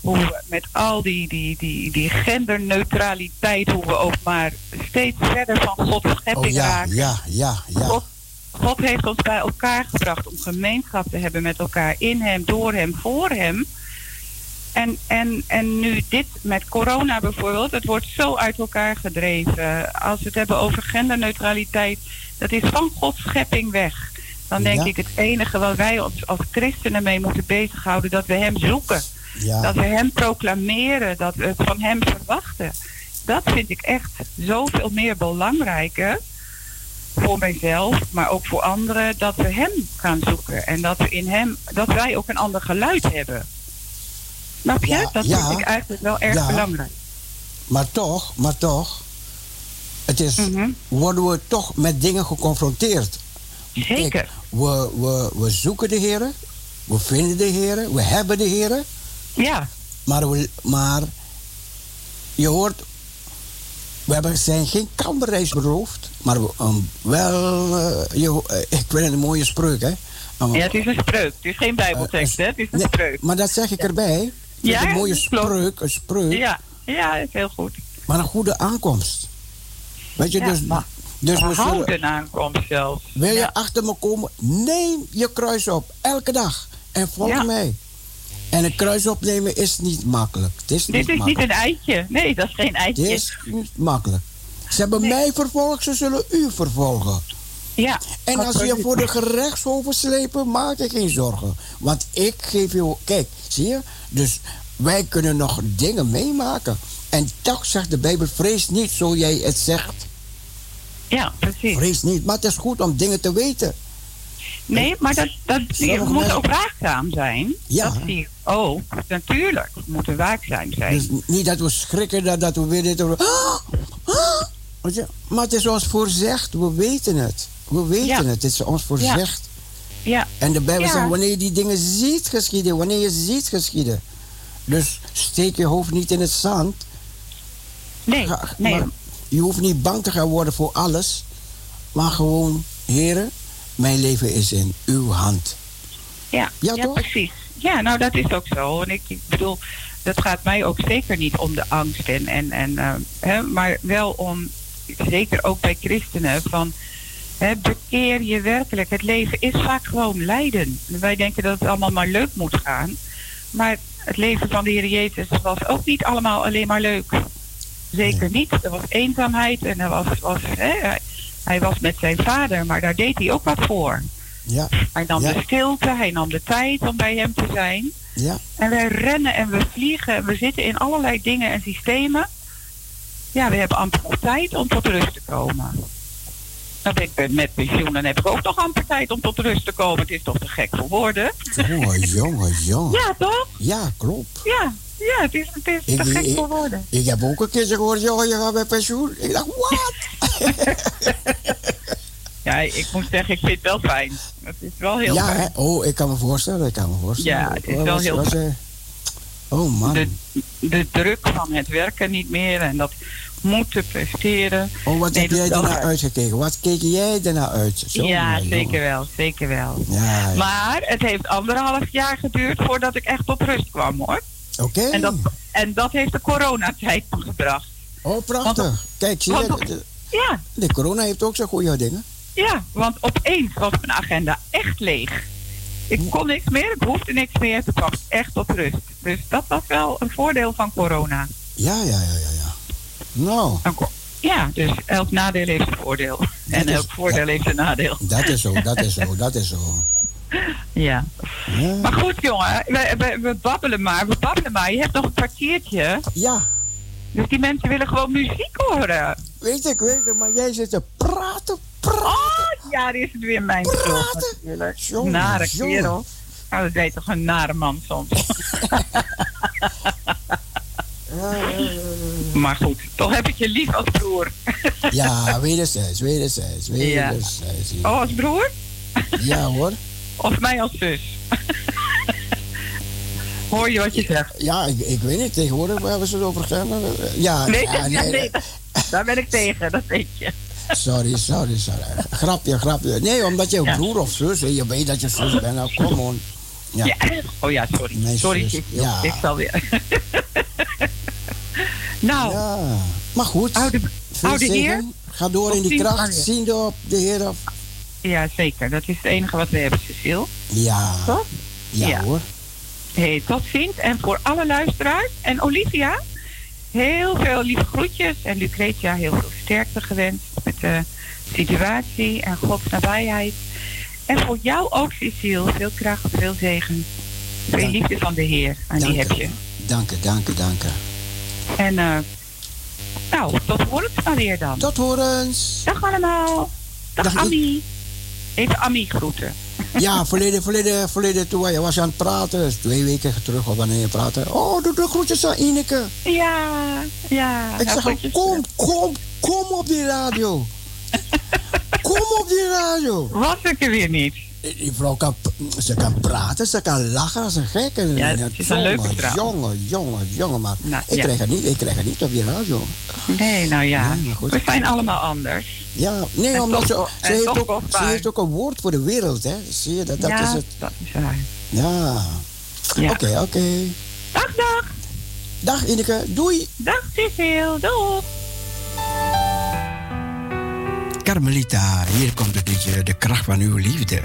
Hoe we met al die, die, die, die genderneutraliteit, hoe we ook maar steeds verder van Gods schepping Oh ja, raken. ja, ja, ja. God, God heeft ons bij elkaar gebracht om gemeenschap te hebben met elkaar in Hem, door Hem, voor Hem. En, en, en nu dit met corona bijvoorbeeld, het wordt zo uit elkaar gedreven. Als we het hebben over genderneutraliteit, dat is van Gods schepping weg. Dan denk Ja. ik het enige wat wij ons als christenen mee moeten bezighouden, dat we Hem zoeken. Ja. Dat we Hem proclameren, dat we het van Hem verwachten. Dat vind ik echt zoveel meer belangrijker voor mijzelf, maar ook voor anderen, dat we Hem gaan zoeken. En dat we in Hem, dat wij ook een ander geluid hebben. Snap je? Ja, dat ja. vind ik eigenlijk wel erg Ja. belangrijk. Maar toch, maar toch. Het is, Mhm. worden we toch met dingen geconfronteerd. Zeker. Kijk, we, we, we zoeken de heren. We vinden de heren. We hebben de heren. Ja. Maar, we, maar je hoort, we hebben, zijn geen kamberreis beroofd. Maar we, um, wel, eh, je, eh, ik vind het een mooie spreuk, hè? Um, Ja, het is een spreuk. Het is geen bijbeltekst, hè? Het is een nee, spreuk. Maar dat zeg ik erbij. Ja, het een mooie spreuk, een spreuk. Ja, ja, is heel goed. Maar een goede aankomst. Weet je, Ja, dus, maar- dus we aankomst zelfs. wil je Ja. achter me komen, neem je kruis op, elke dag. En volg Ja. mij. En een kruis opnemen is niet makkelijk. Het is Dit niet is niet een eitje. Nee, dat is geen Het eitje. is niet makkelijk. Ze hebben mij vervolgd, ze zullen u vervolgen. Ja. En als je voor de gerechtshoven slepen, maak je geen zorgen. Want ik geef je... Kijk, zie je? Dus wij kunnen nog dingen meemaken. En toch zegt de Bijbel, vrees niet zo jij het zegt. Ja, precies. Vrees niet, maar het is goed om dingen te weten. Nee, maar dat, dat, je moet mensen- ook waakzaam zijn. Ja. Dat zie ik ook. Natuurlijk, we moeten waakzaam zijn. Dus niet dat we schrikken dat, dat we weer dit... Ah! Ah! Maar het is ons voorzegd, we weten het. We weten Ja. het, het is ons voorzegd. Ja. En de Bijbel Ja. zegt, wanneer je die dingen ziet geschieden, wanneer je ziet geschieden. Dus steek je hoofd niet in het zand. Nee, Ga- nee. maar je hoeft niet bang te gaan worden voor alles. Maar gewoon, heren, mijn leven is in uw hand. Ja, Ja, ja, toch? precies. Ja, nou dat is ook zo. En ik, ik bedoel, dat gaat mij ook zeker niet om de angst. En, en, en, eh, hè, maar wel om, zeker ook bij christenen, van hè, bekeer je werkelijk. Het leven is vaak gewoon lijden. Wij denken dat het allemaal maar leuk moet gaan. Maar het leven van de Heer Jezus was ook niet allemaal alleen maar leuk. Zeker niet. Er was eenzaamheid en er was, was, hè, hij, was met zijn vader, maar daar deed hij ook wat voor. Ja, Hij nam Ja. de stilte, hij nam de tijd om bij hem te zijn. ja, En wij rennen en we vliegen en we zitten in allerlei dingen en systemen. Ja, we hebben amper nog tijd om tot rust te komen. Dan ben ik met pensioen, dan heb ik ook nog amper tijd om tot rust te komen. Het is toch te gek voor woorden? jongen, jongen, jongen. Ja, toch? Ja, klopt. Ja, ja het is, het is te gek voor woorden. ik heb ook een keer gehoord, jongen, je gaat bij pensioen. Ik dacht, wat? Ja, ik moet zeggen, ik vind het wel fijn. Het is wel heel ja, fijn. hè? oh, ik kan me voorstellen, ik kan me voorstellen. Ja, het is wel was- heel fijn. Oh man. De, de druk van het werken niet meer en dat moeten presteren. oh, wat Nee, heb jij ernaar uitgekeken? Wat keek jij ernaar uit? Zo, ja, jongen. zeker wel, zeker wel. Ja, ja. Maar het heeft anderhalf jaar geduurd voordat ik echt tot rust kwam hoor. Oké. En, dat, en dat heeft de coronatijd gebracht. Oh, prachtig. Kijk, zie je, de, de- Ja, de corona heeft ook zijn goede dingen. ja, want opeens was mijn agenda echt leeg. Ik kon niks meer, ik hoefde niks meer. Toen kwam ik echt tot rust. Dus dat was wel een voordeel van corona. Ja, ja, ja, ja. ja. Nou, Ja, dus elk nadeel heeft een voordeel. En is- elk voordeel heeft een nadeel. dat is zo, dat is zo, dat is zo. Ja. Ja. Maar goed, jongen, we, we, we babbelen maar, we babbelen maar. Je hebt nog een kwartiertje. Ja, Dus die mensen willen gewoon muziek horen. Weet ik, weet ik, maar jij zit te praten, Oh, ja, die is het weer mijn schuld Praten? natuurlijk. Jongen, nare jongen. kerel. Nou, dat deed toch een nare man soms. maar goed, toch heb ik je lief als broer. Ja, wederzijds, wederzijds, wederzijds. Ja, Oh, als broer? ja hoor. Of mij als zus? Hoor je wat je zegt? Ja, ik, ik weet niet, tegenwoordig waar we het over gaan. Ja, Nee, ja, nee, nee, daar ben ik tegen, dat weet je. Sorry, sorry, sorry. Grapje, grapje. Nee, omdat je Ja. broer of zus, je weet dat je zus bent. Nou, kom on. Ja. Ja. Oh ja, sorry. Mijn sorry, zus, Kik. ja. ik zal weer. nou, Ja, maar goed. oude, heer. Ga door in die kracht, ziende op de Heer af. Ja, zeker. Dat is het enige wat we hebben, Cecile. Ja, Toch? ja, Ja. hoor. Hey, tot ziens. En voor alle luisteraars. En Olivia, heel veel lieve groetjes. En Lucretia, heel veel sterkte gewenst met de situatie en Gods nabijheid. En voor jou ook, Cecile, veel kracht, veel zegen. Veel Dank- liefde van de Heer. En die heb je. Dank je, dank je, dank je. En eh, nou, tot horens maar weer dan. Tot horens. Dag allemaal. Dag, Dag, Ami. Even Ami groeten. Ja, verleden, verleden, verleden toen je was aan het praten, twee weken terug of wanneer je praatte. Oh, doe de groetjes aan Ineke. Ja, ja. Ik zeg, kom, kom, kom op die radio. kom op die radio. Was ik er weer niet. Die vrouw kan, ze kan praten, ze kan lachen als een gek. En, Ja, het is een leuke vrouw. Jongen, jongen, jongen, maar Nou, ik, ja. krijg het niet, ik krijg het niet op die radio. Nee, nou ja. Ja, maar goed. we zijn allemaal anders. Ja, nee, En omdat toch ze, wel- ze, heeft ook, wel ze waar. heeft ook een woord voor de wereld, hè. Zie je, dat, dat ja, is het. dat is waar. Ja. Ja. Oké, oké. Dag, dag. Dag Ineke, doei. Dag, Cecile. Doeg. Carmelita, hier komt het liedje De kracht van uw liefde.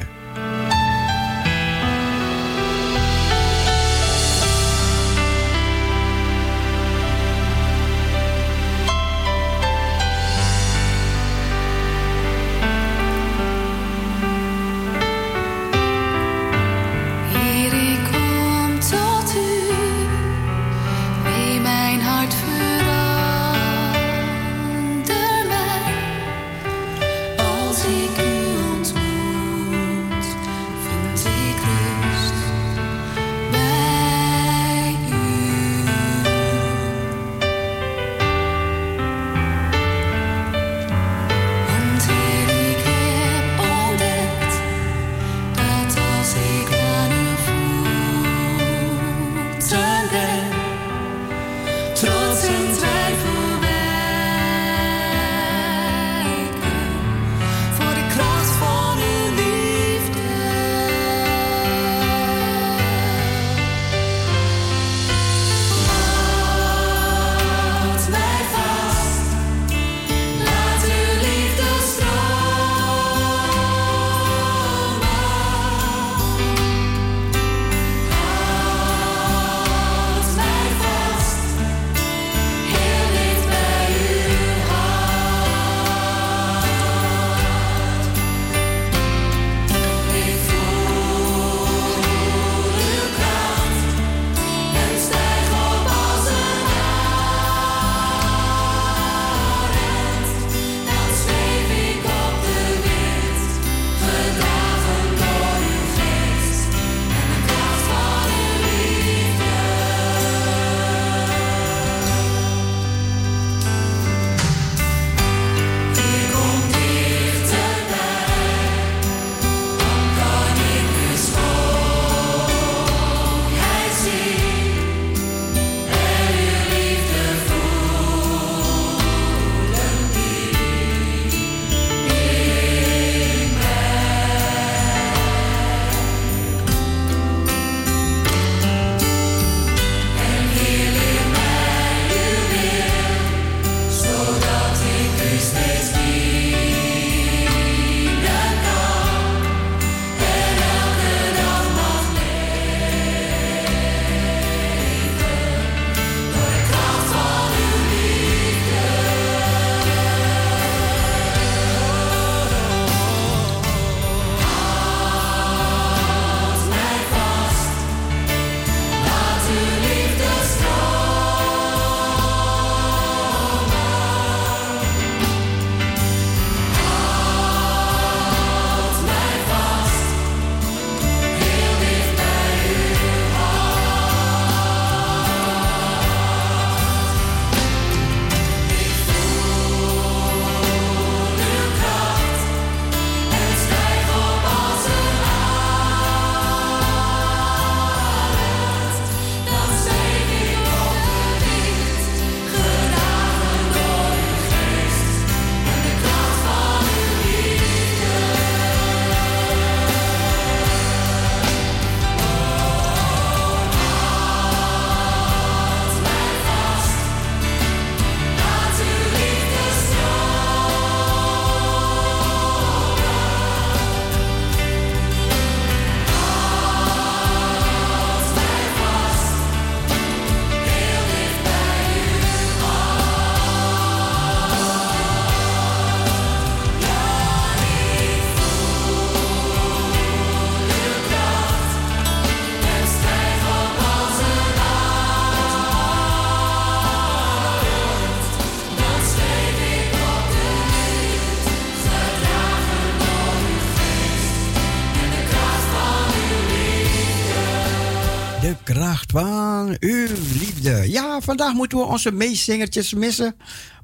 Vandaag moeten we onze meezingertjes missen.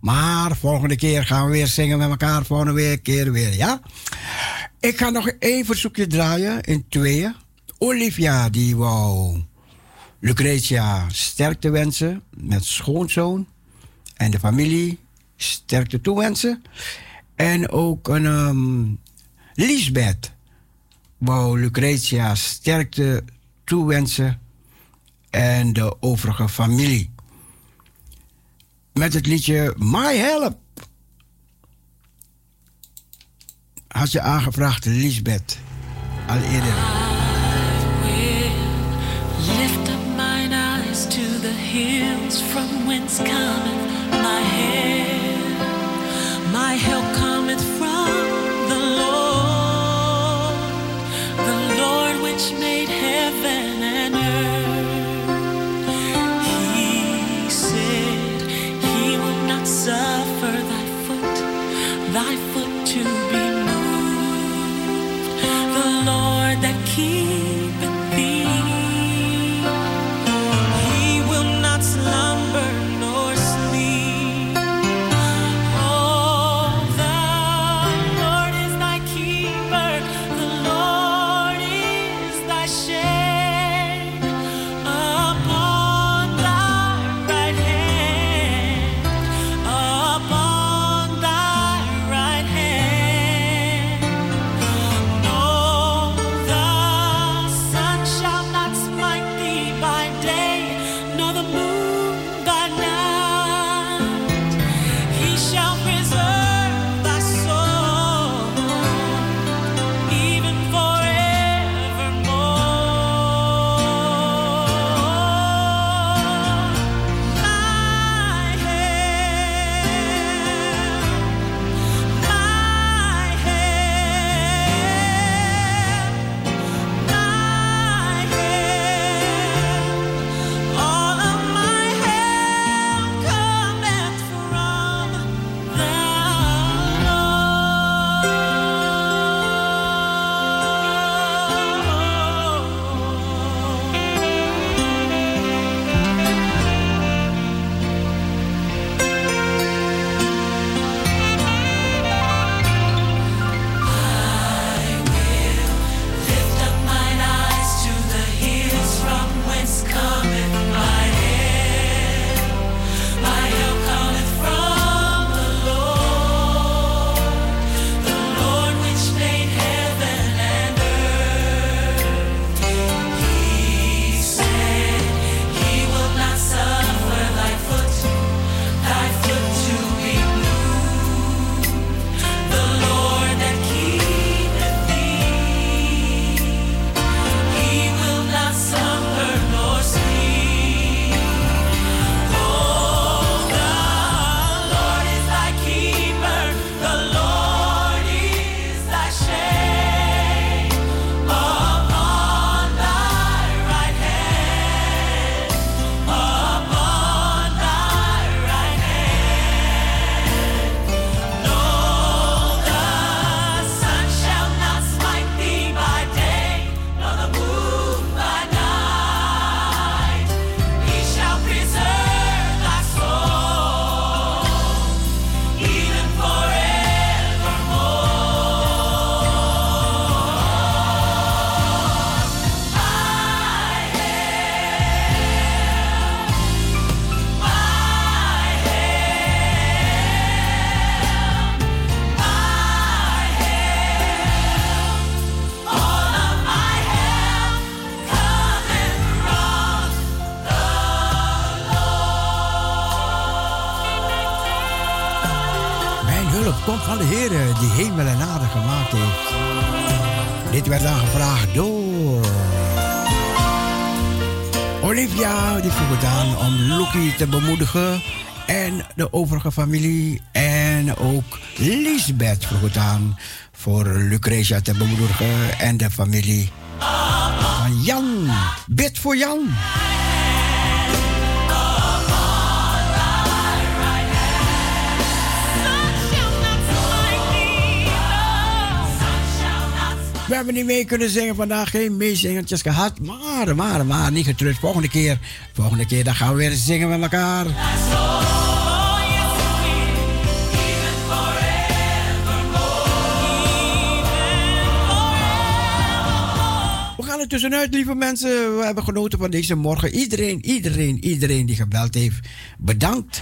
Maar volgende keer gaan we weer zingen met elkaar. Volgende keer weer, ja? Ik ga nog één verzoekje draaien in tweeën. Olivia, die wou Lucretia sterkte wensen met schoonzoon. En de familie sterkte toewensen. En ook een um, Lisbeth wou Lucretia sterkte toewensen. En de overige familie. Met het liedje My Help. Had je aangevraagd, Lisbeth. Al eerder. Lift up eyes to the hills from whence cometh my help. My help cometh from the Lord, the Lord which made de overige familie. En ook Lisbeth vroeg aan voor Lucretia te bemoedigen. En de familie van Jan. Bid voor Jan. We hebben niet mee kunnen zingen vandaag. Geen meezingertjes gehad. Maar, maar, maar, niet getreurd. Volgende keer, volgende keer, dan gaan we weer zingen met elkaar. Tussenuit, lieve mensen. We hebben genoten van deze morgen. Iedereen, iedereen, iedereen die gebeld heeft, bedankt.